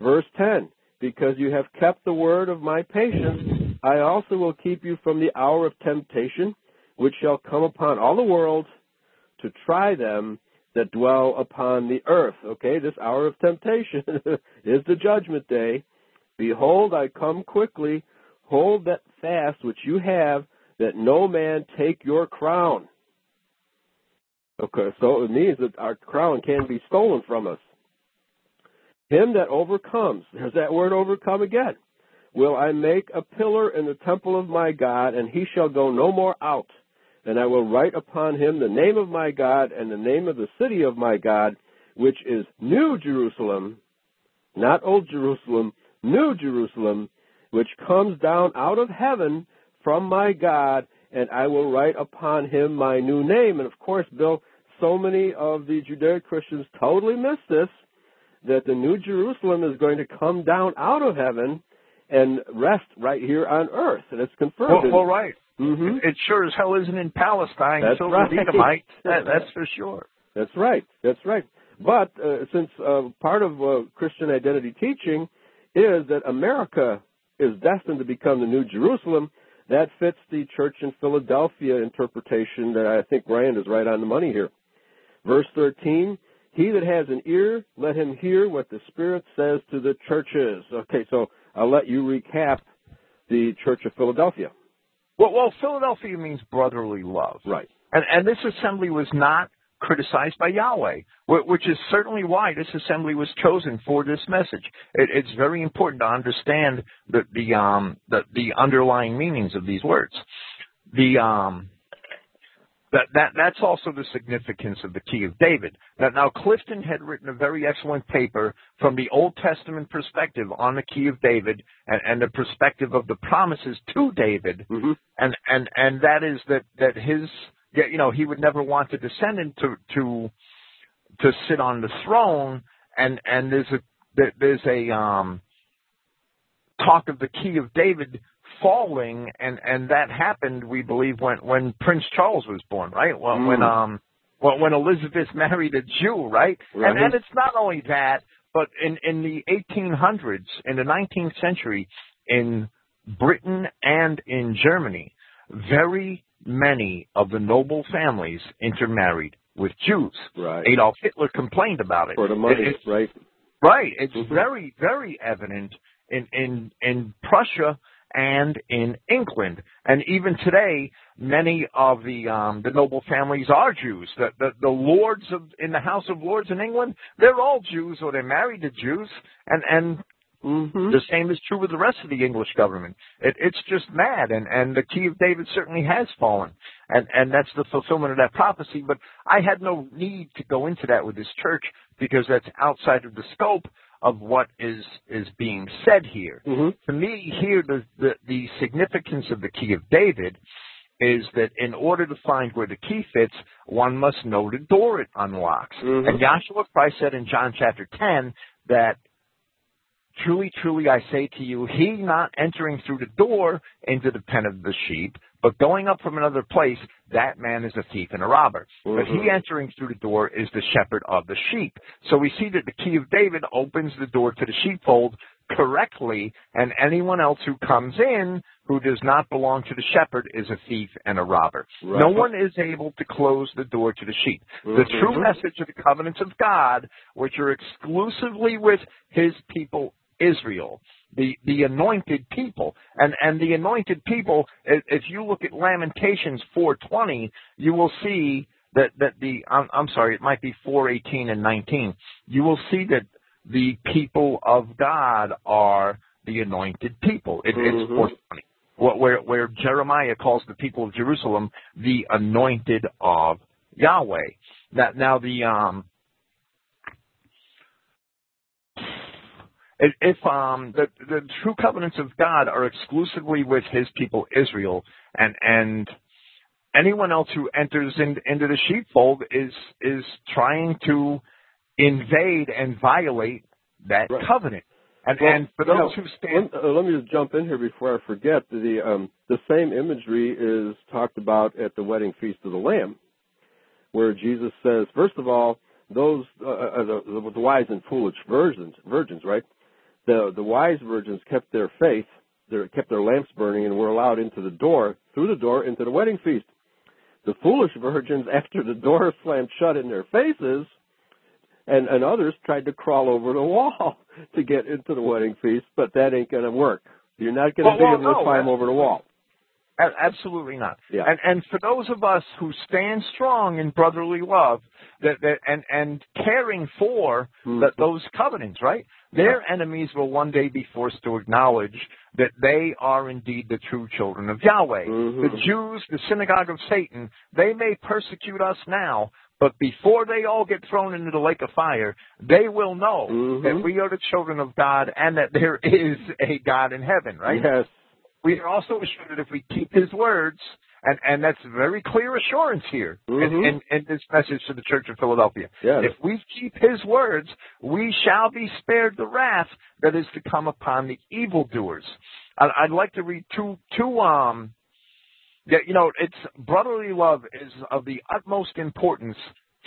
Verse 10 Because you have kept the word of my patience, I also will keep you from the hour of temptation, which shall come upon all the world to try them that dwell upon the earth. Okay, this hour of temptation is the judgment day. Behold, I come quickly. Hold that fast which you have that no man take your crown. Okay, so it means that our crown can be stolen from us. Him that overcomes, there's that word overcome again, will I make a pillar in the temple of my God, and he shall go no more out. And I will write upon him the name of my God and the name of the city of my God, which is New Jerusalem, not Old Jerusalem, New Jerusalem, which comes down out of heaven from my God, and I will write upon him my new name. And of course, Bill, so many of the Judaic Christians totally miss this, that the New Jerusalem is going to come down out of heaven and rest right here on earth. And it's confirmed. Well, well right. Mm-hmm. It sure as hell isn't in Palestine. That's right. Edomite. That, that's for sure. That's right. That's right. But uh, since uh, part of uh, Christian identity teaching is that America is destined to become the New Jerusalem, that fits the church in Philadelphia interpretation that I think Rand is right on the money here. Verse 13, he that has an ear, let him hear what the Spirit says to the churches. Okay, so I'll let you recap the Church of Philadelphia. Well, well Philadelphia means brotherly love. Right. And, and this assembly was not criticized by Yahweh, which is certainly why this assembly was chosen for this message. It, it's very important to understand the the, um, the the underlying meanings of these words. The um, That that that's also the significance of the key of David. Now, now Clifton had written a very excellent paper from the Old Testament perspective on the key of David and, and the perspective of the promises to David, hmm and and and that is that that his you know he would never want a descendant to to to sit on the throne, and and there's a there's a um talk of the key of David falling, and and that happened, we believe, when when Prince Charles was born, right? When, Mm. when um when, when Elizabeth married a Jew, right? Right. And and it's not only that, but in in the 1800s, in the 19th century, in Britain and in Germany, very many of the noble families intermarried with Jews. Right. Adolf Hitler complained about it. For the money, It- it- right? Right. It's Mhm. very, very evident in, in, in Prussia and in England. And even today, many of the, um, the noble families are Jews. The, the, the lords of, in the House of Lords in England, they're all Jews or they're married to Jews. And, and hmm the same is true with the rest of the English government. It, it's just mad, and, and the key of David certainly has fallen, and and that's the fulfillment of that prophecy. But I had no need to go into that with this church because that's outside of the scope of what is is being said here. hmm To me, here the the, the significance of the key of David is that in order to find where the key fits, one must know the door it unlocks. Mhm. And Yahshua Christ said in John chapter 10 that Truly, truly, I say to you, he not entering through the door into the pen of the sheep, but going up from another place, that man is a thief and a robber. But he Mhm. entering through the door is the shepherd of the sheep. So we see that the key of David opens the door to the sheepfold correctly, and anyone else who comes in who does not belong to the shepherd is a thief and a robber. Right. No one is able to close the door to the sheep. The Mhm. true message of the covenants of God, which are exclusively with his people Israel, the, the anointed people. And, and the anointed people, if, if you look at Lamentations 420, you will see that, that the, I'm, I'm sorry, it might be 418 and 19. You will see that the people of God are the anointed people. It, It's Mhm. 420. Wh- Where, where Jeremiah calls the people of Jerusalem the anointed of Yahweh. Now, now the um, if, um the the true covenants of God are exclusively with His people Israel, and and anyone else who enters in, into the sheepfold is is trying to invade and violate that Right. covenant. And Well, and for those who stand, Let, uh, let me just jump in here before I forget. The um, the same imagery is talked about at the wedding feast of the Lamb, where Jesus says, first of all, those uh, uh, the, the wise and foolish virgins, virgins, right? The the wise virgins kept their faith, they kept their lamps burning, and were allowed into the door through the door into the wedding feast. The foolish virgins, after the door slammed shut in their faces, and and others tried to crawl over the wall to get into the wedding feast, but that ain't going to work. You're not going to Well, be well, able to climb over the wall. Absolutely not. Yeah. And and for those of us who stand strong in brotherly love, that, that and and caring for Mhm. that those covenants, right? Their enemies will one day be forced to acknowledge that they are indeed the true children of Yahweh. Mhm. The Jews, the synagogue of Satan, they may persecute us now, but before they all get thrown into the lake of fire, they will know Mhm. that we are the children of God and that there is a God in heaven, right? Yes. We are also assured that if we keep his words, and, and that's very clear assurance here in, Mhm. in, in this message to the Church of Philadelphia. Yes. If we keep his words, we shall be spared the wrath that is to come upon the evildoers. I, I'd like to read two, two, um, yeah, you know, it's brotherly love is of the utmost importance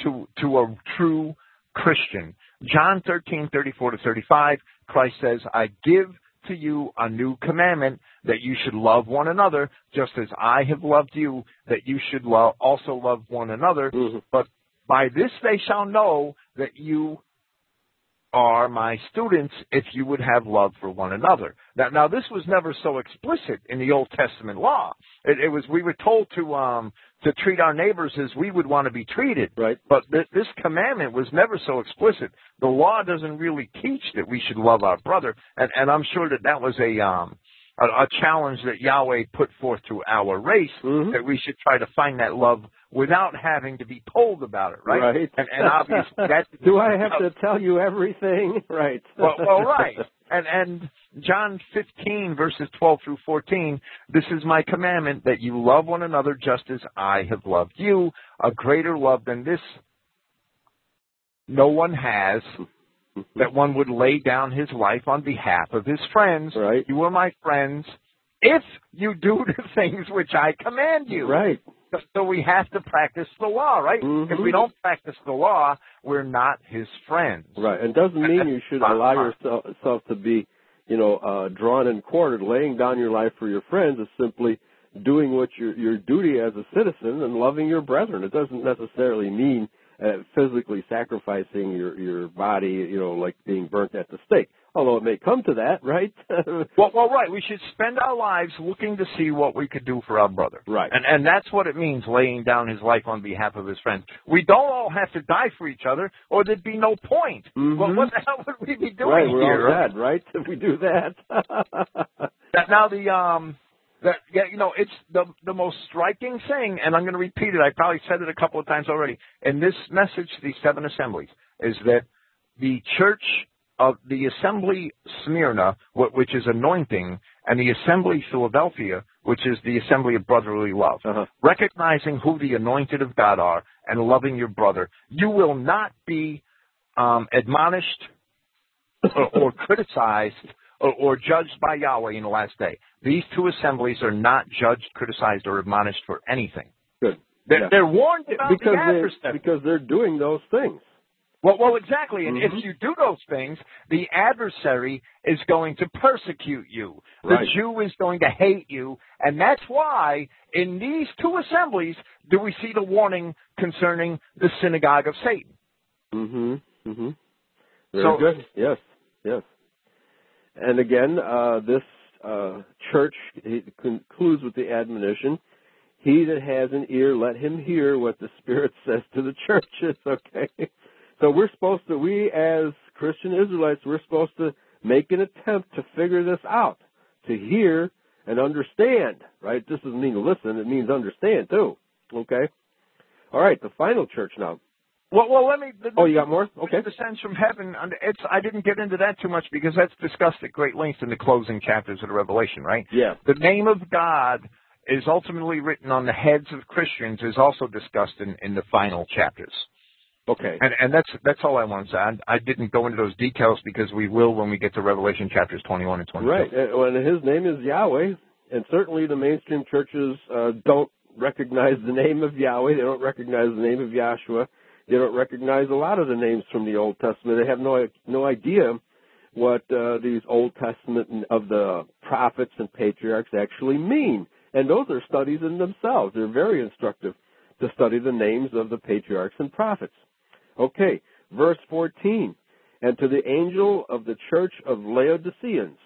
to, to a true Christian. John 13, 34 to 35, Christ says, I give to you a new commandment that you should love one another just as I have loved you, that you should lo- also love one another. Mhm. But by this they shall know that you are my students if you would have love for one another. Now, now this was never so explicit in the Old Testament law. It, it was we were told to um to treat our neighbors as we would want to be treated. Right. But th- this commandment was never so explicit. The law doesn't really teach that we should love our brother, and, and I'm sure that that was a um, a, a challenge that Yahweh put forth to our race Mhm. that we should try to find that love without having to be told about it, right? Right. And, and obviously, that's Do I have to tell you everything? Right. well, well, right. And and John 15 verses 12 through 14. This is my commandment that you love one another just as I have loved you. A greater love than this, no one has. That one would lay down his life on behalf of his friends. Right. You are my friends if you do the things which I command you. Right. So- we have to practice the law, right? Mhm. If we don't practice the law, we're not his friends. Right. And doesn't mean you should allow yourself yourself to be, you know, uh, drawn and quartered. Laying down your life for your friends is simply doing what your your duty as a citizen and loving your brethren. It doesn't necessarily mean uh, physically sacrificing your your body, you know, like being burnt at the stake. Although it may come to that, right? Well, well, right. We should spend our lives looking to see what we could do for our brother. Right. And and that's what it means, laying down his life on behalf of his friends. We don't all have to die for each other, or there'd be no point. Mhm. Well, what the hell would we be doing right. We're here? all dead, right? If we do that. That now the um that yeah, you know, it's the the most striking thing, and I'm going to repeat it. I probably said it a couple of times already. In this message, to these seven assemblies, is that the church of the assembly Smyrna, which is anointing, and the assembly Philadelphia, which is the assembly of brotherly love, uh-huh. recognizing who the anointed of God are and loving your brother, you will not be um, admonished or, or criticized or, or judged by Yahweh in the last day. These two assemblies are not judged, criticized, or admonished for anything. Good. They're, Yeah. they're warned about Because the they, adversary. because they're doing those things. Well, well, exactly. And Mhm. if you do those things, the adversary is going to persecute you. The Right. Jew is going to hate you. And that's why in these two assemblies do we see the warning concerning the synagogue of Satan. Mm-hmm. Mm-hmm. Very So- good. Yes. Yes. And again, uh, this uh, church concludes with the admonition: "He that has an ear, let him hear what the Spirit says to the churches." Okay. So we're supposed to, we as Christian Israelites, we're supposed to make an attempt to figure this out, to hear and understand. Right? This doesn't mean listen; it means understand too. Okay. All right. The final church now. Well, well, let me. The, Oh, you got more? Okay. The sense from heaven. It's. I didn't get into that too much because that's discussed at great length in the closing chapters of the Revelation, right? Yeah. The name of God is ultimately written on the heads of Christians is also discussed in, in the final chapters. Okay. And, and that's that's all I want to say. I, I didn't go into those details because we will when we get to Revelation chapters 21 and 22. Right. Well, and his name is Yahweh, and certainly the mainstream churches uh, don't recognize the name of Yahweh. They don't recognize the name of Yahshua. They don't recognize a lot of the names from the Old Testament. They have no no idea what uh, these Old Testament of the prophets and patriarchs actually mean. And those are studies in themselves. They're very instructive to study the names of the patriarchs and prophets. Okay, verse 14. And to the angel of the church of Laodiceans,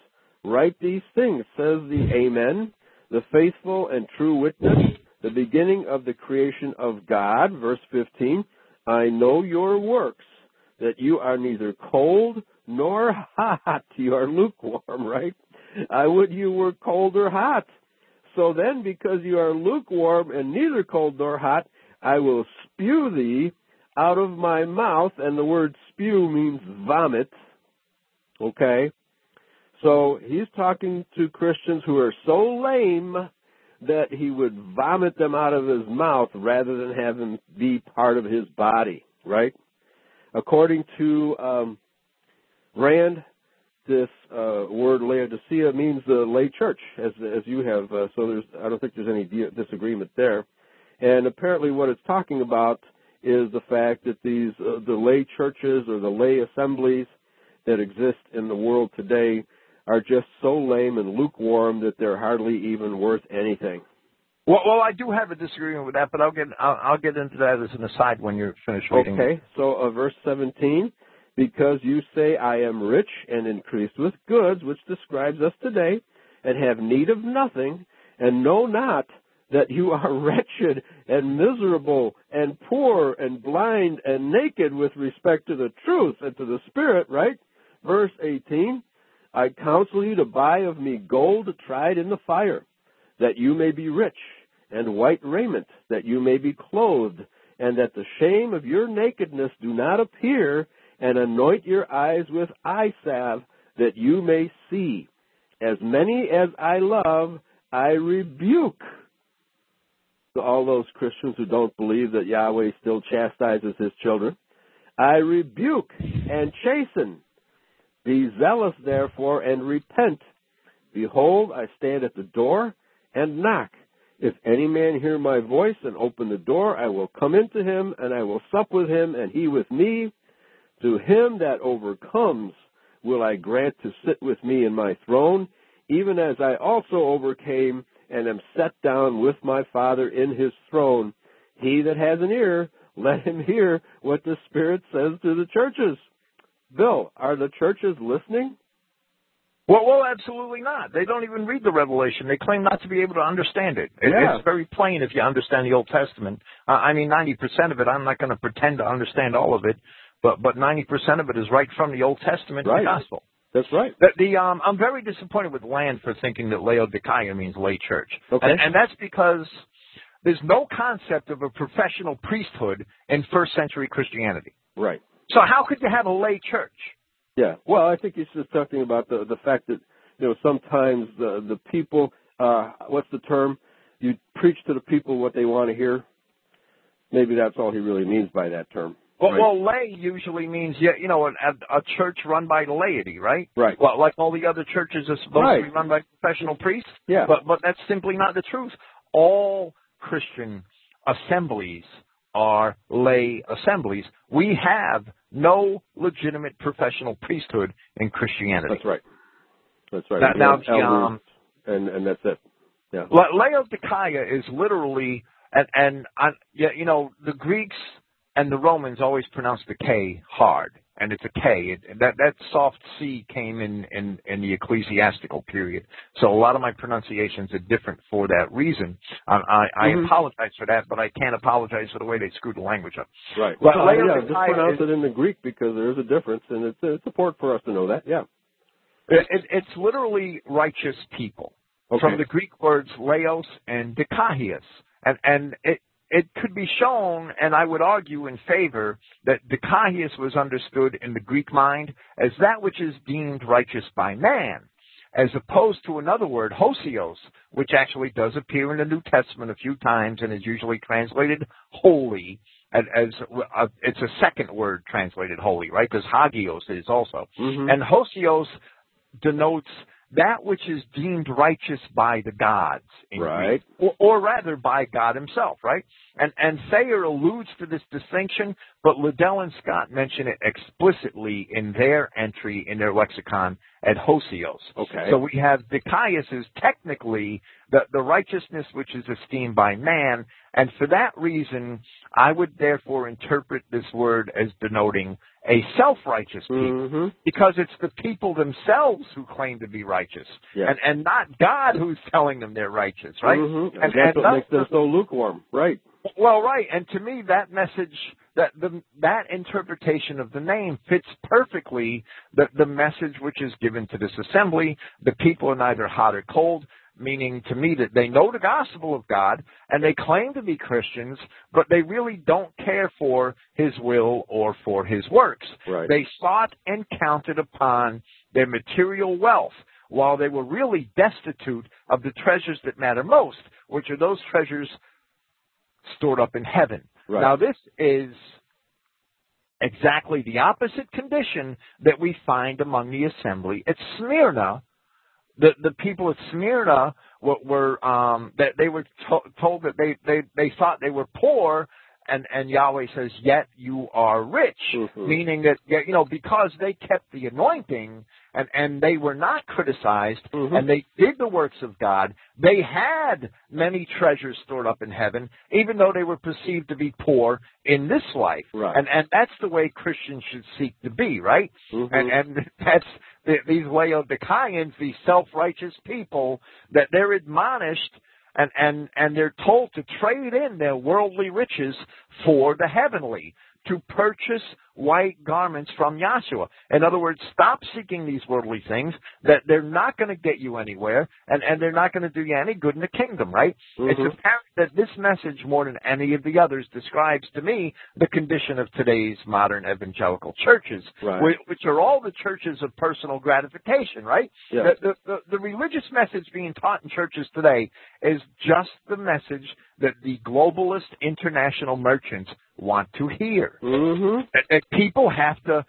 write these things, says the Amen, the faithful and true witness, the beginning of the creation of God. Verse 15. I know your works, that you are neither cold nor hot. You are lukewarm, right? I would you were cold or hot. So then, because you are lukewarm and neither cold nor hot, I will spew thee out of my mouth, and the word spew means vomit. Okay? So he's talking to Christians who are so lame that he would vomit them out of his mouth rather than have them be part of his body, right? According to um, Rand, this uh, word Laodicea means the lay church, as as you have. Uh, so there's, I don't think there's any di- disagreement there. And apparently, what it's talking about is the fact that these uh, the lay churches or the lay assemblies that exist in the world today are just so lame and lukewarm that they're hardly even worth anything. Well, well, I do have a disagreement with that, but I'll get I'll, I'll get into that as an aside when you're finished reading. Okay, so uh, verse 17, because you say, I am rich and increased with goods, which describes us today, and have need of nothing, and know not that you are wretched and miserable and poor and blind and naked with respect to the truth and to the Spirit, right? Verse 18, I counsel you to buy of me gold tried in the fire, that you may be rich, and white raiment, that you may be clothed, and that the shame of your nakedness do not appear, and anoint your eyes with eye salve, that you may see. As many as I love, I rebuke. To all those Christians who don't believe that Yahweh still chastises his children, I rebuke and chasten. Be zealous, therefore, and repent. Behold, I stand at the door and knock. If any man hear my voice and open the door, I will come into him, and I will sup with him, and he with me. To him that overcomes will I grant to sit with me in my throne, even as I also overcame and am set down with my Father in his throne. He that has an ear, let him hear what the Spirit says to the churches. Bill, are the churches listening? Well, well, absolutely not. They don't even read the Revelation. They claim not to be able to understand it. it yeah. It's very plain if you understand the Old Testament. Uh, I mean, 90% of it, I'm not going to pretend to understand all of it, but, but 90% of it is right from the Old Testament right. the Gospel. That's right. The, the um, I'm very disappointed with Rand for thinking that Laodiceia means lay church. Okay. And, and that's because there's no concept of a professional priesthood in first century Christianity. Right. So how could you have a lay church? Yeah. Well, I think he's just talking about the the fact that you know sometimes the the people uh what's the term? You preach to the people what they want to hear. Maybe that's all he really means by that term. Well, right? well lay usually means you know a, a church run by the laity, right? Right. Well, like all the other churches are supposed right. to be run by professional priests. Yeah. But but that's simply not the truth. All Christian assemblies are lay assemblies. We have no legitimate professional priesthood in Christianity. That's right. That's right. Now, now um, and and that's it. Yeah. Laodiceia is literally and and uh, yeah, you know the Greeks and the Romans always pronounce the K hard, and it's a K. It, that that soft C came in, in in the ecclesiastical period, so a lot of my pronunciations are different for that reason. I, I Mhm. apologize for that, but I can't apologize for the way they screwed the language up. Right. Well, Well, yeah, just pronounce is- it in the Greek because there is a difference, and it's it's important for us to know that. Yeah. It, it, it's literally righteous people. Okay. from the Greek words laos and dikaios. And, and it, it could be shown, and I would argue in favor, that dikaios was understood in the Greek mind as that which is deemed righteous by man, as opposed to another word, hosios, which actually does appear in the New Testament a few times and is usually translated holy, as, as uh, it's a second word translated holy, right? Because hagios is also. Mhm. And hosios denotes that which is deemed righteous by the gods, Right. Greek, or, or rather by God Himself, right? And and Thayer alludes to this distinction, but Liddell and Scott mention it explicitly in their entry in their lexicon at Hosios. Okay. So we have Dikaios is technically the, the righteousness which is esteemed by man, and for that reason, I would therefore interpret this word as denoting a self-righteous people Mhm. because it's the people themselves who claim to be righteous, Yeah. and and not God who's telling them they're righteous, right? Mhm. And, that's and what thus makes them so lukewarm. Right. Well, right, and to me that message, that the that interpretation of the name fits perfectly the the message which is given to this assembly. The people are neither hot or cold, meaning to me that they know the gospel of God and they claim to be Christians, but they really don't care for His will or for His works. Right. They sought and counted upon their material wealth while they were really destitute of the treasures that matter most, which are those treasures stored up in heaven. Right. Now, this is exactly the opposite condition that we find among the assembly at Smyrna. The the people at Smyrna were, were um, that they were to- told that they, they they thought they were poor, and and Yahweh says, "Yet you are rich," Mhm. meaning that you know because they kept the anointing and and they were not criticized Mhm. and they did the works of God. They had many treasures stored up in heaven, even though they were perceived to be poor in this life. Right. And and that's the way Christians should seek to be, right? Mhm. And and that's the, these Laodiceans, these self-righteous people, that they're admonished and and and they're told to trade in their worldly riches for the heavenly, to purchase white garments from Yahshua. In other words, stop seeking these worldly things that they're not going to get you anywhere and, and they're not going to do you any good in the kingdom, right? Mhm. It's apparent that this message, more than any of the others, describes to me the condition of today's modern evangelical churches, Right. which, which are all the churches of personal gratification, right? Yeah. The, the, the, the religious message being taught in churches today is just the message that the globalist international merchants want to hear. Mhm. That, people have to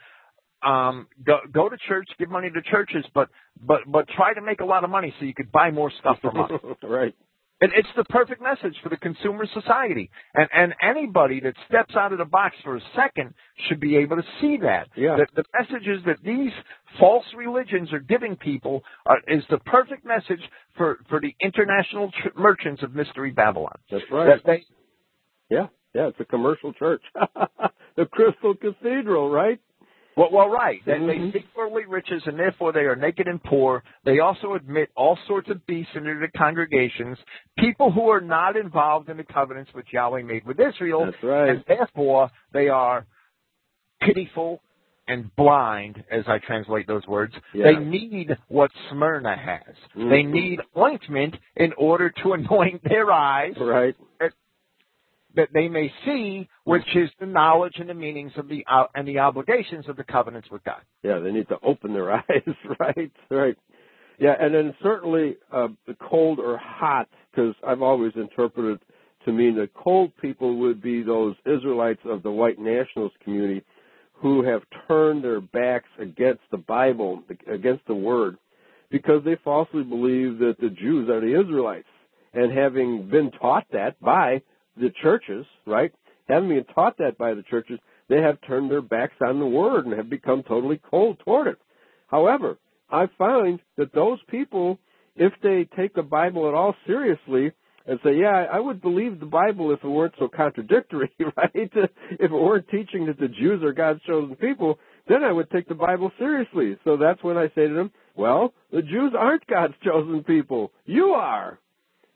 um, go, go to church, give money to churches, but but but try to make a lot of money so you could buy more stuff from us. right. It, it's the perfect message for the consumer society, and and anybody that steps out of the box for a second should be able to see that. Yeah. That the messages that these false religions are giving people are, is the perfect message for for the international tr- merchants of mystery Babylon. That's right. That they Yeah. Yeah. It's a commercial church. the Crystal Cathedral, right? Well, well, right. They, Mhm. they seek worldly riches, and therefore they are naked and poor. They also admit all sorts of beasts into the congregations, people who are not involved in the covenants which Yahweh made with Israel, That's right. and therefore they are pitiful and blind, as I translate those words. Yeah. They need what Smyrna has. They Mhm. need ointment in order to anoint their eyes, Right. that they may see, which is the knowledge and the meanings of the uh, and the obligations of the covenants with God. Yeah, they need to open their eyes, right? Right. Yeah, and then certainly uh, the cold or hot, because I've always interpreted to mean that cold people would be those Israelites of the white nationalist community who have turned their backs against the Bible, against the Word, because they falsely believe that the Jews are the Israelites. And having been taught that by the churches, right? Having been taught that by the churches, they have turned their backs on the word and have become totally cold toward it. However, I find that those people, if they take the Bible at all seriously and say, yeah, I would believe the Bible if it weren't so contradictory, right? If it weren't teaching that the Jews are God's chosen people, then I would take the Bible seriously. So that's when I say to them, well, the Jews aren't God's chosen people. You are.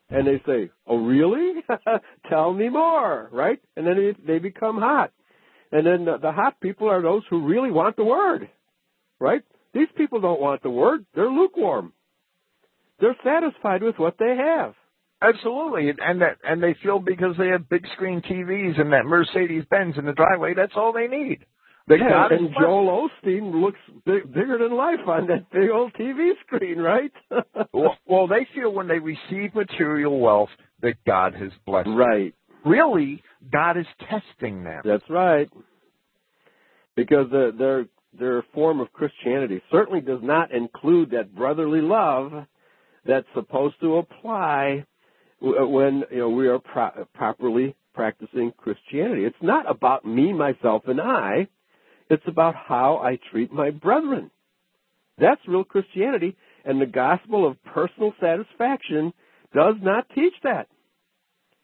And they say, "Oh, really? Tell me more." Right? And then they, become hot. And then the, the hot people are those who really want the word. Right? These people don't want the word. They're lukewarm. They're satisfied with what they have. Absolutely, and- and that and they feel because they have big screen TVs and that Mercedes Benz in the driveway, that's all they need. That Yeah, God and. Joel Osteen looks big, bigger than life on that big old TV screen, right? well, well, they feel when they receive material wealth that God has blessed. them. right. Really, God is testing them. That's right. Because the, their their form of Christianity certainly does not include that brotherly love that's supposed to apply uh, when you know we are pro- properly practicing Christianity. It's not about me, myself, and I. It's about how I treat my brethren. That's real Christianity, and the gospel of personal satisfaction does not teach that.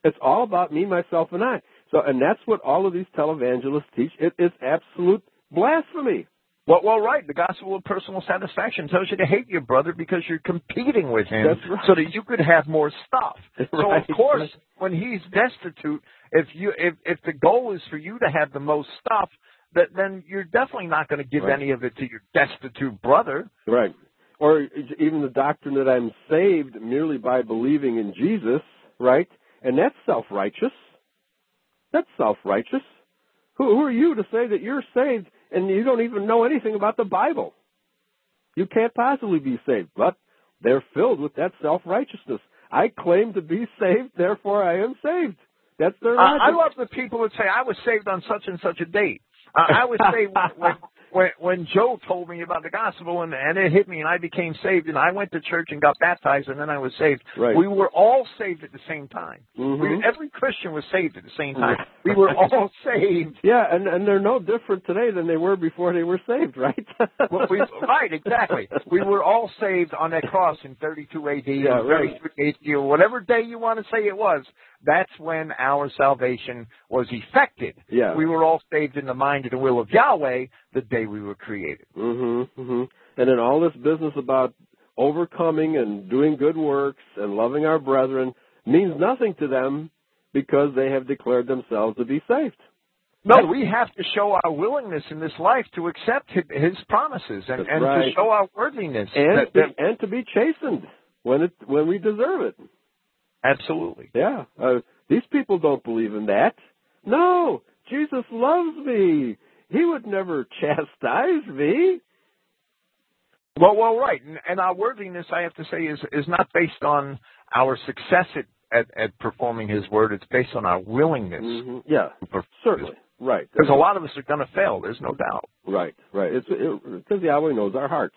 It's all about me, myself, and I. So, and that's what all of these televangelists teach. It is absolute blasphemy. Well, well, right. The gospel of personal satisfaction tells you to hate your brother because you're competing with him, right. so that you could have more stuff. So Right. of course, when he's destitute, if you if if the goal is for you to have the most stuff, that then you're definitely not going to give Right. any of it to your destitute brother. Right. Or even the doctrine that I'm saved merely by believing in Jesus, right? And that's self-righteous. That's self-righteous. Who, who are you to say that you're saved and you don't even know anything about the Bible? You can't possibly be saved, but they're filled with that self-righteousness. I claim to be saved, therefore I am saved. That's their I, I love the people that say I was saved on such and such a date. Uh, I would say when, when when Joe told me about the gospel and and it hit me and I became saved and I went to church and got baptized and then I was saved. Right. We were all saved at the same time. Mhm. We, every Christian was saved at the same time. Right. We were all saved. Yeah, and and they're no different today than they were before they were saved, right? Well, we, right, exactly. We were all saved on that cross in 32 AD Yeah, or right. 33 AD or whatever day you want to say it was. That's when our salvation was effected. Yeah. We were all saved in the mind and the will of Yahweh the day we were created. Mhm. Mhm. And then all this business about overcoming and doing good works and loving our brethren means nothing to them because they have declared themselves to be saved. No, we have to show our willingness in this life to accept His promises and, and right. to show our worthiness. and that- to, that- and to be chastened when it when we deserve it. Absolutely. Yeah, uh, these people don't believe in that. No, Jesus loves me. He would never chastise me. Well, well, right, and, and our worthiness, I have to say, is is not based on our success at, at, at performing His word. It's based on our willingness. hmm Yeah, certainly. Right. Because a lot of us are going to fail. There's no doubt. Right, right. It's because Yahweh knows our hearts.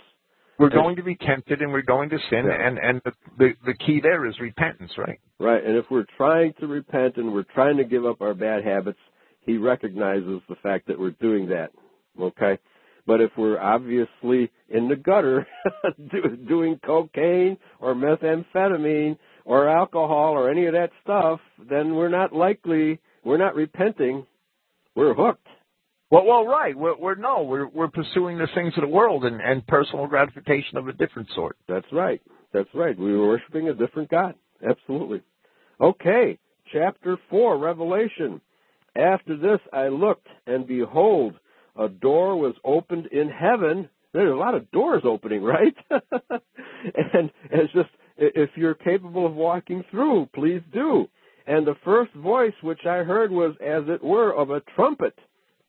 We're going to be tempted and we're going to sin, Yeah. and and the, the the key there is repentance, right? Right, and if we're trying to repent and we're trying to give up our bad habits, He recognizes the fact that we're doing that. Okay, but if we're obviously in the gutter, doing cocaine or methamphetamine or alcohol or any of that stuff, then we're not likely. We're not repenting. We're hooked. Well, well, right. We're, we're no, we're we're pursuing the things of the world and and personal gratification of a different sort. That's right. That's right. We were worshiping a different God. Absolutely. Okay, chapter 4, Revelation. After this I looked, and behold, a door was opened in heaven. There's a lot of doors opening, right? and it's just, if you're capable of walking through, please do. And the first voice which I heard was as it were of a trumpet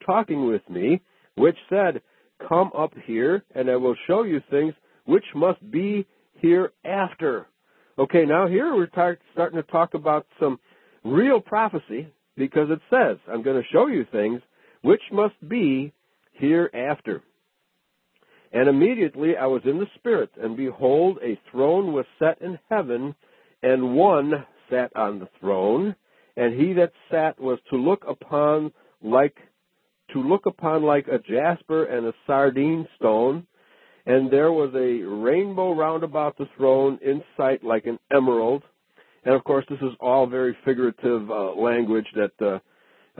talking with me, which said, Come up here, and I will show you things which must be hereafter. Okay, now here we're tar- starting to talk about some real prophecy because it says, I'm going to show you things which must be hereafter. And immediately I was in the Spirit, and behold, a throne was set in heaven, and one sat on the throne, and he that sat was to look upon like to look upon like a jasper and a sardine stone, and there was a rainbow round about the throne in sight like an emerald. And of course, this is all very figurative uh, language that uh,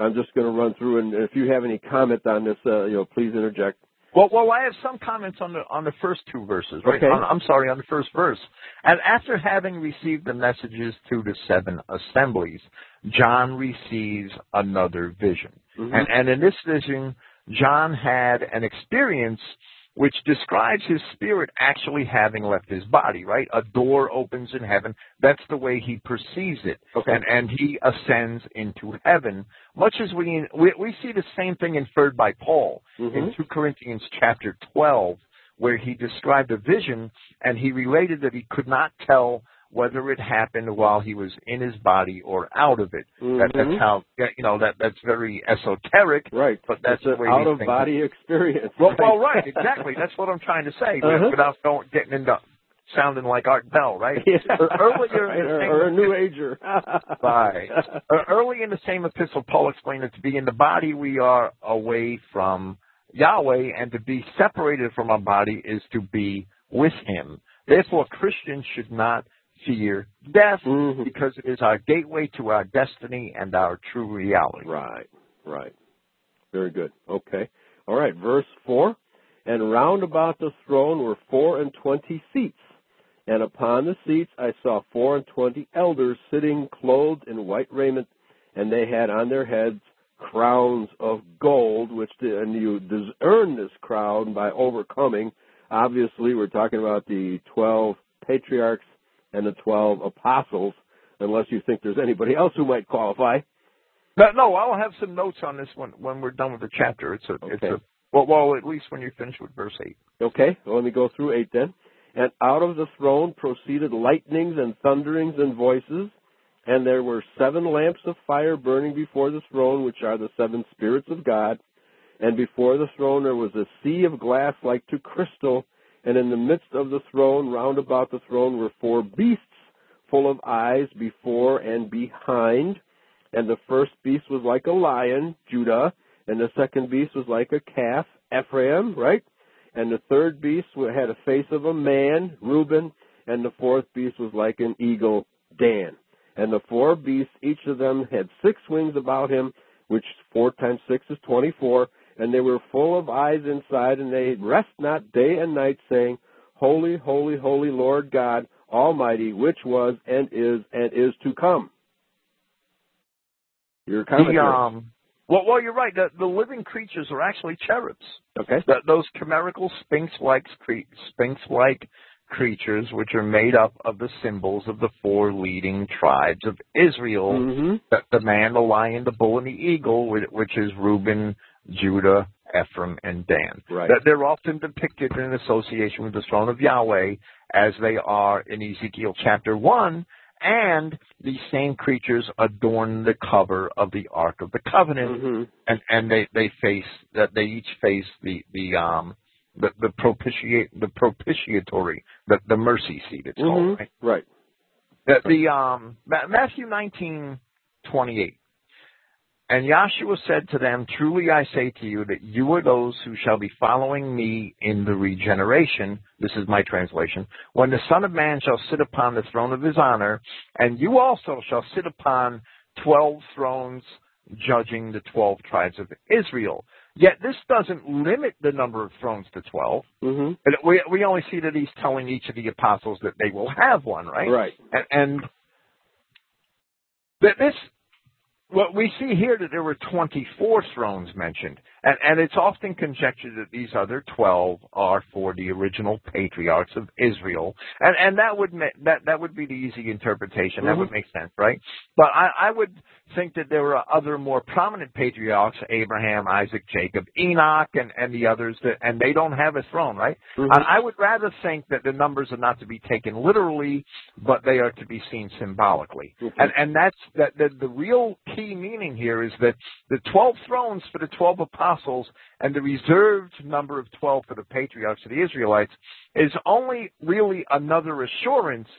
I'm just going to run through. And if you have any comment on this, uh, you know, please interject. Well, well, I have some comments on the on the first two verses. Right? Okay. On- I'm sorry, on the first verse. And after having received the messages to the seven assemblies, John receives another vision. Mhm. And, and in this vision, John had an experience which describes his spirit actually having left his body, right? A door opens in heaven. That's the way he perceives it. Okay. And, and he ascends into heaven, much as we, we, we see the same thing inferred by Paul in Mhm. 2 Corinthians chapter 12, where he described a vision and he related that he could not tell whether it happened while he was in his body or out of it. That, Mhm. that's how, you know, that, that's very esoteric. Right. But that's it's the way out of body experience. Well, well, right, exactly. That's what I'm trying to say, Uh-huh. without going, getting into sounding like Art Bell, right? Yeah. Earlier, Right, in the or, same or a new ager. Right. Early in the same epistle, Paul explained that to be in the body, we are away from Yahweh, and to be separated from our body is to be with Him. Therefore, Christians should not fear death Mhm. because it is our gateway to our destiny and our true reality. Right, right. Very good. Okay. All right, verse 4. And round about the throne were four and twenty seats. And upon the seats I saw four and twenty elders sitting clothed in white raiment, and they had on their heads crowns of gold, which the, and you earn this crown by overcoming. Obviously, we're talking about the twelve patriarchs and the twelve apostles, unless you think there's anybody else who might qualify. No, no, I'll have some notes on this one when we're done with the chapter. It's a, it's Okay. a, well, well, at least when you finish with verse eight. Okay, well, let me go through 8 then. And out of the throne proceeded lightnings and thunderings and voices, and there were seven lamps of fire burning before the throne, which are the seven spirits of God. And before the throne there was a sea of glass like to crystal, and in the midst of the throne, round about the throne, were four beasts full of eyes before and behind. And the first beast was like a lion, Judah, and the second beast was like a calf, Ephraim, right? And the third beast had a face of a man, Reuben, and the fourth beast was like an eagle, Dan. And the four beasts, each of them had six wings about him, which four times six is twenty-four, and they were full of eyes inside, and they rest not day and night, saying, Holy, holy, holy Lord God Almighty, which was and is and is to come. Your The, commentary. um, Well, well, you're right. The, the living creatures are actually cherubs. Okay. The, those chimerical sphinx-like cre- sphinx-like creatures, which are made up of the symbols of the four leading tribes of Israel: Mm-hmm. the, the man, the lion, the bull, and the eagle, which, which is Reuben, Judah, Ephraim, and Dan. Right. That they're often depicted in association with the throne of Yahweh, as they are in Ezekiel chapter one. And these same creatures adorn the cover of the Ark of the Covenant, Mm-hmm. and and they they face that they each face the the um the the propitiate the propitiatory the the mercy seat it's called Mhm. right Right. the, the um Ma- Matthew nineteen twenty eight and Yahshua said to them, Truly I say to you that you are those who shall be following me in the regeneration. This is my translation. When the Son of Man shall sit upon the throne of his honor, and you also shall sit upon twelve thrones, judging the twelve tribes of Israel. Yet this doesn't limit the number of thrones to twelve. Mm-hmm. And we we only see that he's telling each of the apostles that they will have one, right? Right. And, and that this what we see here that there were 24 thrones mentioned, and, and it's often conjectured that these other 12 are for the original patriarchs of Israel, and and that would ma- that that would be the easy interpretation. That would make sense, right? But I, I would think that there were other more prominent patriarchs: Abraham, Isaac, Jacob, Enoch, and and the others that, and they don't have a throne, right? Mhm. I I would rather think that the numbers are not to be taken literally, but they are to be seen symbolically. Mhm. And and that's that the, the real key meaning here is that the twelve thrones for the twelve apostles and the reserved number of twelve for the patriarchs of the Israelites is only really another assurance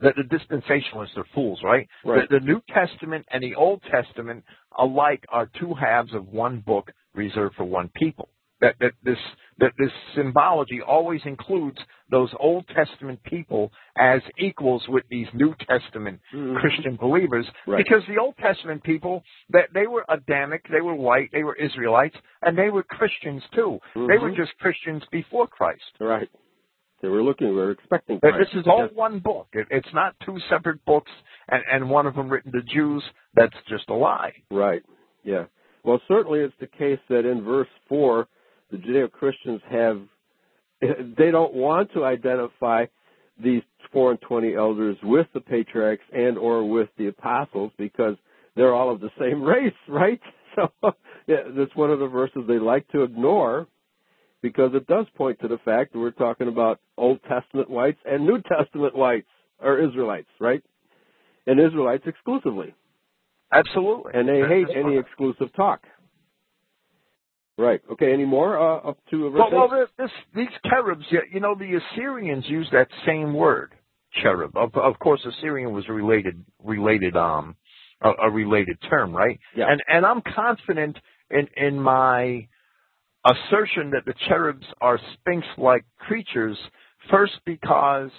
that the dispensationalists are fools, right? Right. The, the New Testament and the Old Testament alike are two halves of one book reserved for one people. That, that this that this symbology always includes those Old Testament people as equals with these New Testament Mhm. Christian believers, Right. because the Old Testament people that they were Adamic, they were white, they were Israelites, and they were Christians too. They were just Christians before Christ. Right. They were looking. We were expecting. But Christ. This is all one book. It, it's not two separate books, and, and one of them written to Jews. That's just a lie. Right. Yeah. Well, certainly it's the case that in verse 4, the Judeo Christians have, they don't want to identify these 4 and 20 elders with the patriarchs and or with the apostles because they're all of the same race, right? So yeah, that's one of the verses they like to ignore because it does point to the fact that we're talking about Old Testament whites and New Testament whites, or Israelites, right? And Israelites exclusively Absolutely. and they hate any exclusive talk. Right. Okay. Any more uh, up to verse Well, well this, these cherubs, you know, the Assyrians use that same word, cherub. Of, of course, Assyrian was a related, related, um, a, a related term, right? Yeah. And and I'm confident in in my assertion that the cherubs are sphinx-like creatures. First, because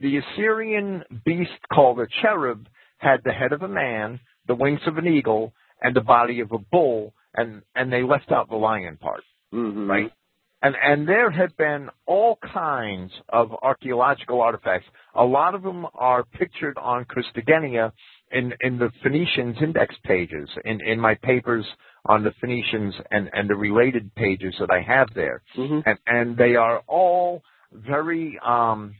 the Assyrian beast called a cherub had the head of a man, the wings of an eagle, and the body of a bull, and and they left out the lion part Mhm. right? And and there have been all kinds of archaeological artifacts. A lot of them are pictured on Christogenea in in the Phoenicians index pages, in in my papers on the Phoenicians and and the related pages that I have there, Mhm. and and they are all very um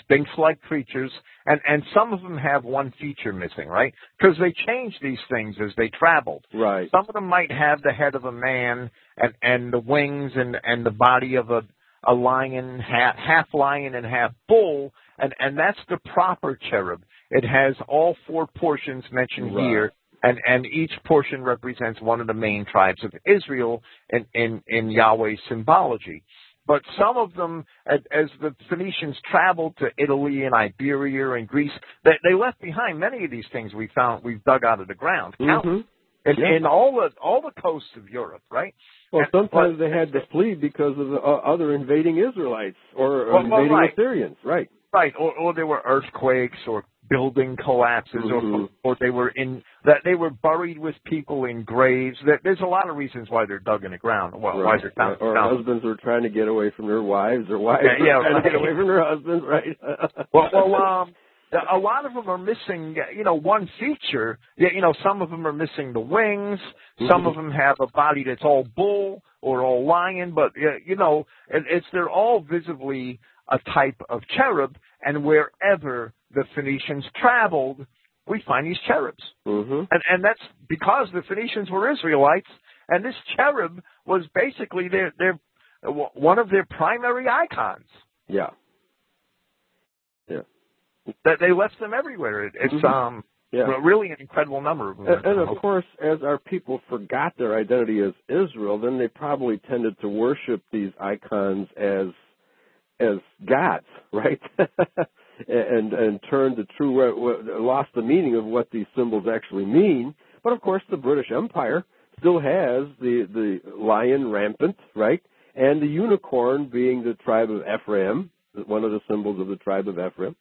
sphinx-like creatures, and and some of them have one feature missing, right? Because they changed these things as they traveled. Right. Some of them might have the head of a man and and the wings and and the body of a a lion, half, half lion and half bull, and and that's the proper cherub. It has all four portions mentioned Right. here, and and each portion represents one of the main tribes of Israel in in in Yahweh's symbology. But some of them, as, as the Phoenicians traveled to Italy and Iberia and Greece, they, they left behind many of these things we found we've dug out of the ground. Mhm. in, Yeah. in all the all the coasts of Europe, right? Well, And- sometimes but- they had to flee because of the uh, other invading Israelites or Well, well, invading right. Assyrians. Right. Right, or, or there were earthquakes or building collapses, Mhm. or or they were in that they were buried with people in graves. There, there's a lot of reasons why they're dug in the ground. Well, why right. they're found. or found. husbands were trying to get away from their wives, or wives Yeah, yeah, trying to right. get away from their husbands. Right. Well, well, um, a lot of them are missing, you know, one feature. You know, some of them are missing the wings. Some Mhm. of them have a body that's all bull or all lion, but you know, it, it's they're all visibly a type of cherub. And wherever the Phoenicians traveled, we find these cherubs, hmm and and that's because the Phoenicians were Israelites, and this cherub was basically their their one of their primary icons. Yeah. Yeah. That they left them everywhere. It, it's Mhm. um Yeah. Really an incredible number of them. And, and of course, as our people forgot their identity as Israel, then they probably tended to worship these icons as as gods, right? and and turned the true uh, lost the meaning of what these symbols actually mean. But of course, the British Empire still has the the lion rampant, right, and the unicorn being the tribe of Ephraim, one of the symbols of the tribe of Ephraim.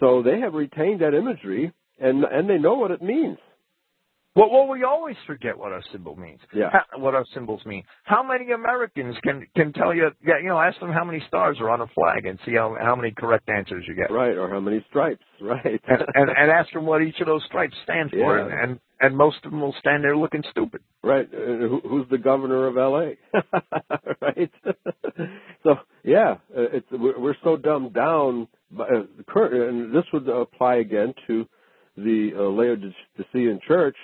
So they have retained that imagery and and they know what it means. Well, well, we always forget what our symbol means. Yeah. How, what our symbols mean. How many Americans can can tell you? Yeah, you know, ask them how many stars are on a flag and see how how many correct answers you get. Right, or how many stripes, right? And, and and ask them what each of those stripes stand for, Yeah. and, and and most of them will stand there looking stupid. right. Uh, who, who's the governor of L.A.? right. so yeah, uh, it's we're, we're so dumbed down. By, uh, and this would apply again to the uh, Laodicean church.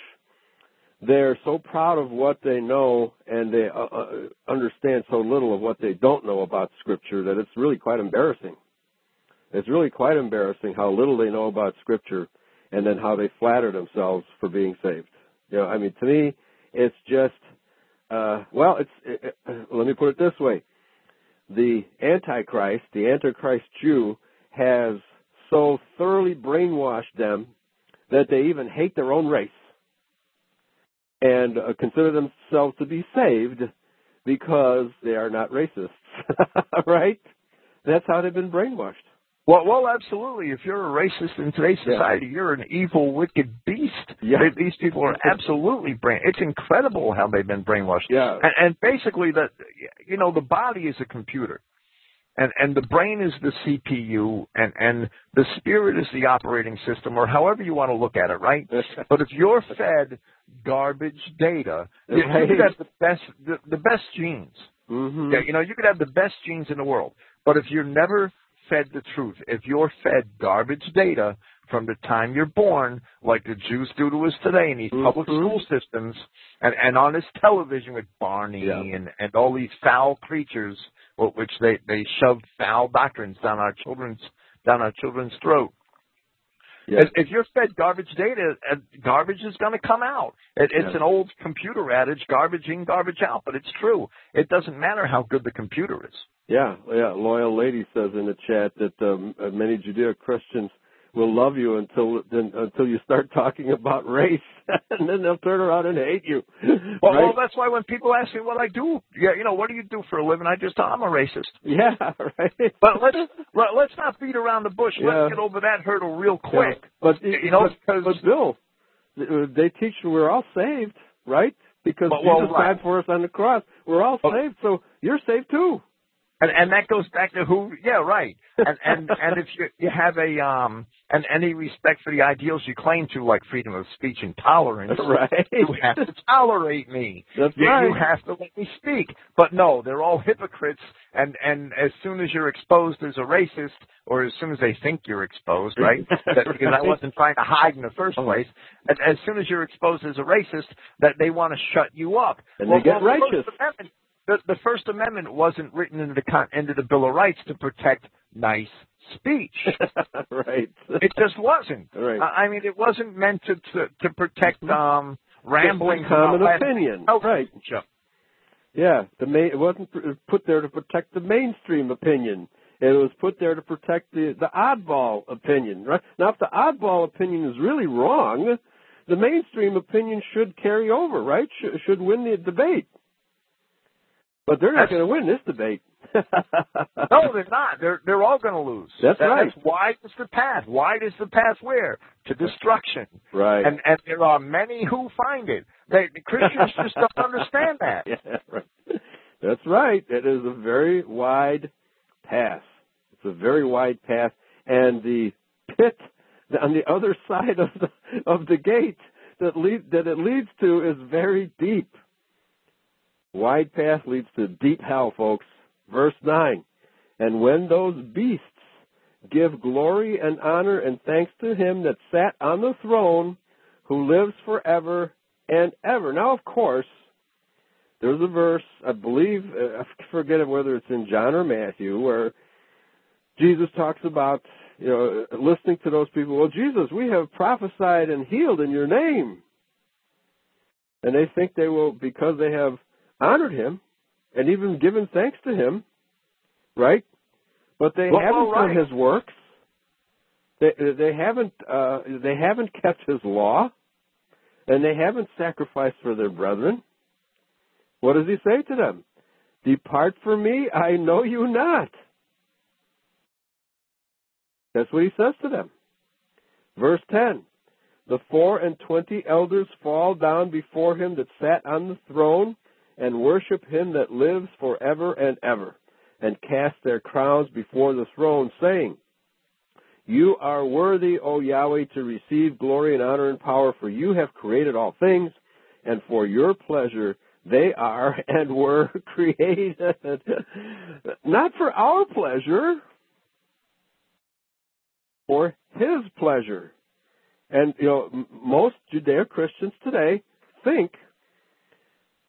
They're so proud of what they know, and they uh, uh, understand so little of what they don't know about Scripture that it's really quite embarrassing. It's really quite embarrassing how little they know about Scripture, and then how they flatter themselves for being saved. You know, I mean, to me, it's just, uh, well, it's. It, it, let me put it this way: the Antichrist, the Antichrist Jew, has so thoroughly brainwashed them that they even hate their own race and uh, consider themselves to be saved because they are not racists. right? That's how they've been brainwashed. Well, well, absolutely. If you're a racist in today's Yeah. society, you're an evil, wicked beast. Yeah. These people are absolutely brain. It's incredible how they've been brainwashed. Yeah. And, and basically, that you know, the body is a computer, and and the brain is the CPU, and and the spirit is the operating system, or however you want to look at it, right? But if you're fed garbage data, you, you could have the best the, the best genes. hmm Yeah, you know, you could have the best genes in the world, but if you're never fed the truth, if you're fed garbage data from the time you're born, like the Jews do to us today in these public Mhm. school systems, and, and on this television with Barney Yeah. and, and all these foul creatures, which they, they shove foul doctrines down our children's down our children's throat. Yeah. If, if you're fed garbage data, uh, garbage is going to come out. It, it's Yeah. an old computer adage: garbage in, garbage out. But it's true. It doesn't matter how good the computer is. Yeah, yeah. Loyal lady says in the chat that um, uh, many Judeo Christians will love you until then, until you start talking about race, and then they'll turn around and hate you. Well, right? well, that's why when people ask me what I do, yeah, you know, what do you do for a living? I just tell I'm a racist. yeah, right. But let's let, let's not beat around the bush. Yeah. Let's get over that hurdle real quick. Yeah. But You know, but, but Bill, uh, they teach we're all saved, right? Because Well, well, Jesus right. died for us on the cross. We're all saved, so you're saved too. And and that goes back to who yeah, right. And and and if you you have a um and any respect for the ideals you claim to, like freedom of speech and tolerance, Right. you have to tolerate me. That's you, right. you have to let me speak. But no, they're all hypocrites and and as soon as you're exposed as a racist or as soon as they think you're exposed, right? that, because I wasn't trying to hide in the first place. And as soon as you're exposed as a racist, that they want to shut you up. And well, they get well, righteous. The, the First Amendment wasn't written into the con- into the Bill of Rights to protect nice speech. right. it just wasn't. Right. I I mean, it wasn't meant to to, to protect um rambling common opinion. health Right. Yeah, the main, it wasn't put there to protect the mainstream opinion. It was put there to protect the the oddball opinion. Right now, if the oddball opinion is really wrong, the mainstream opinion should carry over. Right? Should, should win the debate. But they're not going to win this debate. No, they're not. They're they're all going to lose. That's That- right. That's wide is the path. Wide is the path where to destruction. right. And and there are many who find it. They, the Christians just don't understand that. Yeah, right. That's right. It is a very wide path. It's a very wide path, and the pit on the other side of the of the gate that lead that it leads to is very deep. Wide path leads to deep hell, folks. Verse nine. And when those beasts give glory and honor and thanks to him that sat on the throne, who lives forever and ever. Now, of course, there's a verse, I believe, uh, I forget whether it's in John or Matthew, where Jesus talks about, you know, listening to those people, well, Jesus, we have prophesied and healed in your name. And they think they will, because they have honored him and even given thanks to him, right? But they well, haven't right. done his works. They, they haven't, uh, they haven't kept his law and they haven't sacrificed for their brethren. What does he say to them? Depart from me, I know you not. That's what he says to them. Verse 10 The four and twenty elders fall down before him that sat on the throne and worship him that lives forever and ever, and cast their crowns before the throne, saying, You are worthy, O Yahweh, to receive glory and honor and power, for you have created all things, and for your pleasure they are and were created. Not for our pleasure, for his pleasure. And, you know, most Judeo Christians today think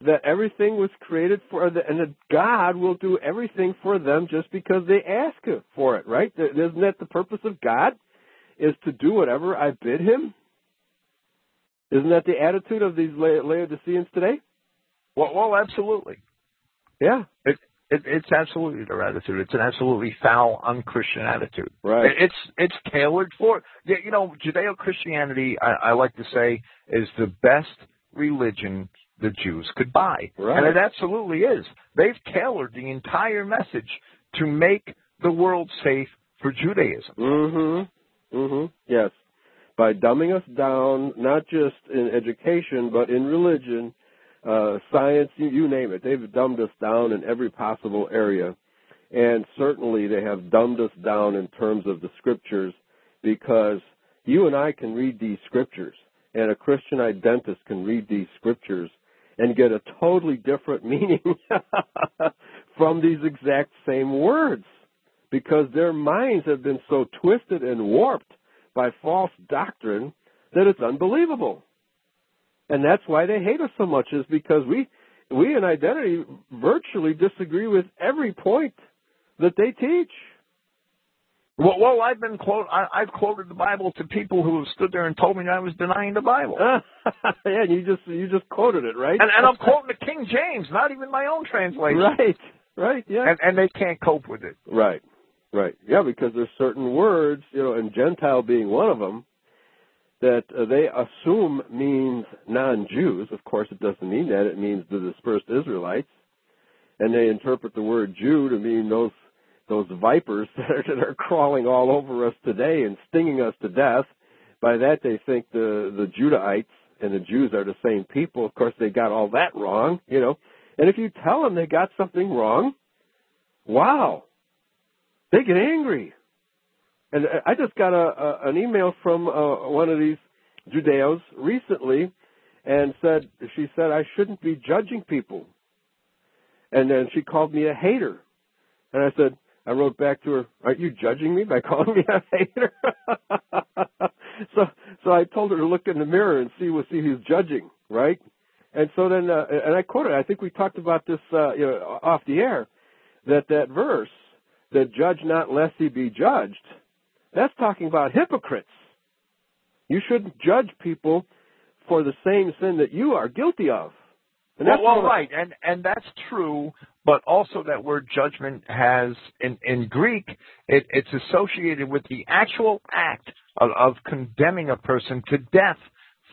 that everything was created for the, and that God will do everything for them just because they ask for it, right? Isn't that the purpose of God? Is to do whatever I bid him? Isn't that the attitude of these Laodiceans today? Well, well, absolutely. Yeah. It, it, it's absolutely their attitude. It's an absolutely foul, unchristian attitude. Right. It, it's it's tailored for you know Judeo Christianity. I, I like to say is the best religion the Jews could buy, right. and it absolutely is. They've tailored the entire message to make the world safe for Judaism. Mm-hmm. Mm-hmm. Yes. By dumbing us down, not just in education, but in religion, uh, science, you, you name it. They've dumbed us down in every possible area. And certainly they have dumbed us down in terms of the scriptures because you and I can read these scriptures and a Christian identist can read these scriptures and get a totally different meaning from these exact same words because their minds have been so twisted and warped by false doctrine that it's unbelievable and that's why they hate us so much is because we we in identity virtually disagree with every point that they teach. Well, well I've been quote I, I've quoted the Bible to people who have stood there and told me I was denying the Bible. yeah, you just you just quoted it, right? And, and I'm quoting the King James, not even my own translation. Right, right, yeah. And, and they can't cope with it. Right, right, yeah, because there's certain words, you know, and Gentile being one of them, that uh, they assume means non-Jews. Of course, it doesn't mean that. It means the dispersed Israelites, and they interpret the word Jew to mean those those vipers that are, that are crawling all over us today and stinging us to death. By that, they think the the Judahites and the Jews are the same people. Of course, they got all that wrong, you know. And if you tell them they got something wrong, wow, they get angry. And I just got a, a an email from uh, one of these Judeos recently, and said she said I shouldn't be judging people, and then she called me a hater, and I said I wrote back to her, "Aren't you judging me by calling me a hater?" so so I told her to look in the mirror and see what see who's judging, right? And so then uh, and I quoted. I think we talked about this uh, you know off the air that that verse that judge not lest he be judged that's talking about hypocrites. You shouldn't judge people for the same sin that you are guilty of. And well, well right, and and that's true. But also, that word judgment has in in Greek, it, it's associated with the actual act of, of condemning a person to death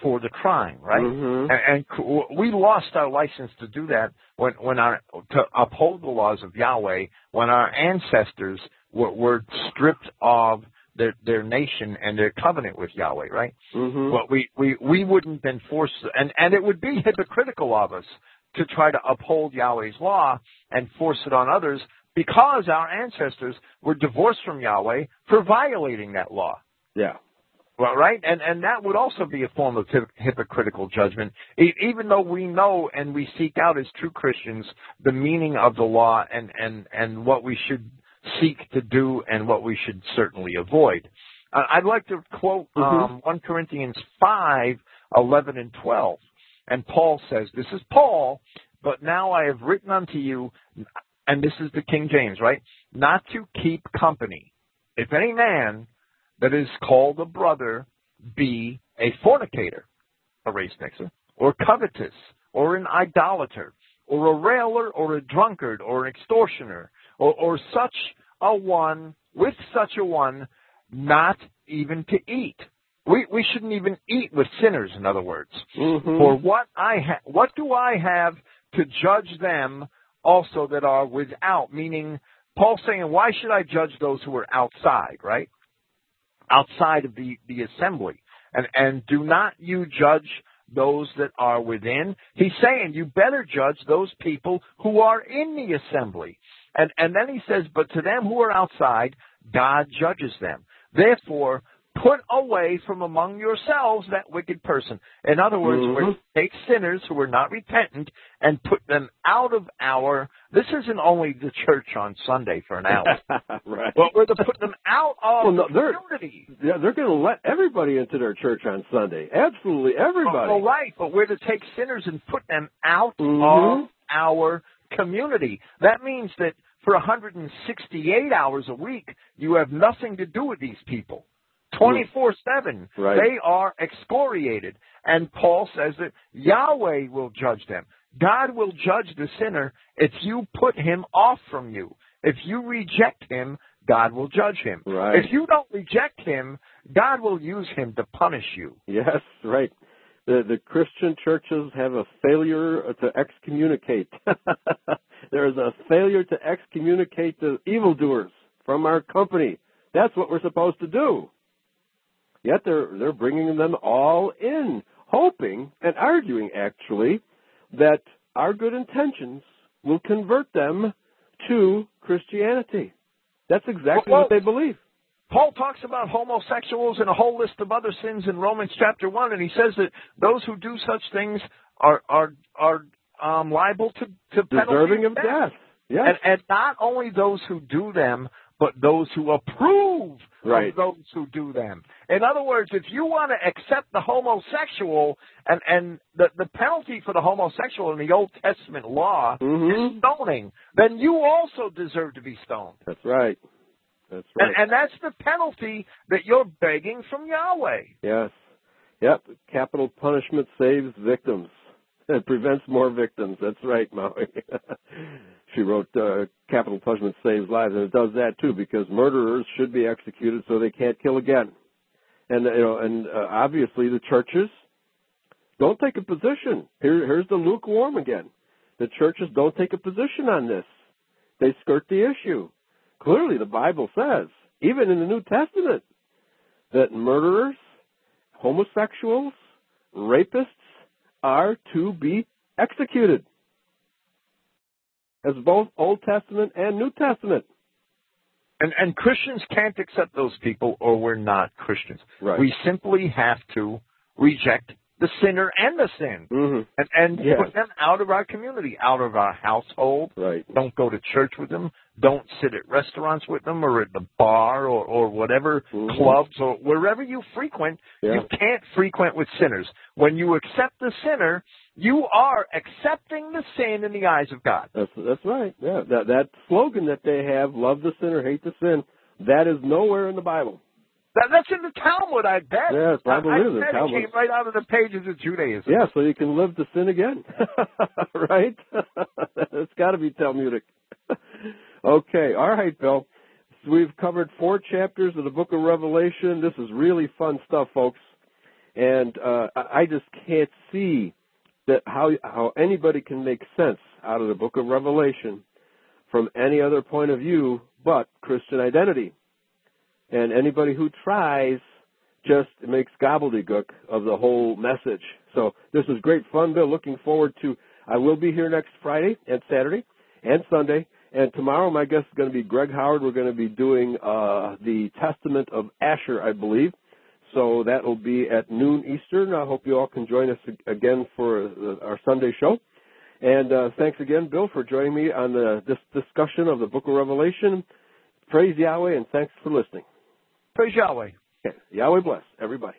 for the crime, right? Mm-hmm. And, and, we lost our license to do that when when our to uphold the laws of Yahweh when our ancestors were, were stripped of their their nation and their covenant with Yahweh, right? Mm-hmm. Well, we we we wouldn't been forced, and and it would be hypocritical of us to try to uphold Yahweh's law and force it on others because our ancestors were divorced from Yahweh for violating that law. Yeah. Well, right, and and that would also be a form of hypocritical judgment, e- even though we know and we seek out as true Christians the meaning of the law and and and what we should seek to do and what we should certainly avoid. Uh, I'd like to quote Mhm. um, 1 Corinthians 5, 11 and 12. And Paul says, This is Paul, but now I have written unto you, and this is the King James, right? Not to keep company. If any man that is called a brother be a fornicator, a race mixer, or covetous, or an idolater, or a railer, or a drunkard, or an extortioner, or, or such a one, with such a one, not even to eat. We, we shouldn't even eat with sinners, in other words. Mhm. For what I ha- what do I have to judge them also that are without? Meaning, Paul's saying, why should I judge those who are outside, right? Outside of the, the assembly. And, and do not you judge those that are within? He's saying you better judge those people who are in the assembly. And, and then he says, but to them who are outside, God judges them. Therefore, put away from among yourselves that wicked person. In other words, Mhm. we're to take sinners who are not repentant and put them out of our. This isn't only the church on Sunday for an hour. right. Well, we're to put them out of Well, no, the they're- community. yeah, they're going to let everybody into their church on Sunday. Absolutely everybody. Right, but we're to take sinners and put them out Mhm. of our community. That means that for 168 hours a week, you have nothing to do with these people. 24 7. Right. They are excoriated. And Paul says that Yahweh will judge them. God will judge the sinner if you put him off from you. If you reject him, God will judge him. Right. If you don't reject him, God will use him to punish you. Yes, right. The the Christian churches have a failure to excommunicate. there is a failure to excommunicate the evildoers from our company. That's what we're supposed to do. Yet they're they're bringing them all in, hoping and arguing actually that our good intentions will convert them to Christianity. That's exactly Well, what they believe. Paul talks about homosexuals and a whole list of other sins in Romans chapter one, and he says that those who do such things are are are um, liable to to Deserving of death. Yes. And, and not only those who do them, but those who approve Right. of those who do them. In other words, if you want to accept the homosexual and and the the penalty for the homosexual in the Old Testament law Mhm. is stoning, then you also deserve to be stoned. That's right. That's right. And, and that's the penalty that you're begging from Yahweh. yes. Yep. Capital punishment saves victims. It prevents more victims. That's right, Maui. she wrote uh, capital punishment saves lives, and it does that too because murderers should be executed so they can't kill again. And you know, and uh, obviously the churches don't take a position. Here, here's the lukewarm again. The churches don't take a position on this. They skirt the issue. Clearly, the Bible says, even in the New Testament, that murderers, homosexuals, rapists are to be executed. As both Old Testament and New Testament. And, and Christians can't accept those people or we're not Christians. Right. We simply have to reject the sinner and the sin hmm and, and Yes. put them out of our community, out of our household. Right. Don't go to church with them. Don't sit at restaurants with them or at the bar or, or whatever Mhm. clubs or wherever you frequent. Yeah. You can't frequent with sinners. When you accept the sinner, you are accepting the sin in the eyes of God. That's that's right. Yeah. That that slogan that they have, love the sinner, hate the sin, that is nowhere in the Bible. That, that's in the Talmud, I bet. Yeah, it probably I, I bet Talmud. It came right out of the pages of Judaism. Yeah, so you can live to sin again. right? it's got to be Talmudic. okay, all right, Bill. So we've covered four chapters of the book of Revelation. This is really fun stuff, folks. And uh, I just can't see that how how anybody can make sense out of the book of Revelation from any other point of view but Christian identity. And anybody who tries just makes gobbledygook of the whole message. So this is great fun, Bill. Looking forward to. I will be here next Friday and Saturday and Sunday. And tomorrow, my guest is going to be Greg Howard. We're going to be doing uh, the Testament of Asher, I believe. So that will be at noon Eastern. I hope you all can join us again for our Sunday show. And uh, thanks again, Bill, for joining me on the, this discussion of the Book of Revelation. Praise Yahweh, and thanks for listening. Praise Yahweh. Okay. Yahweh bless everybody.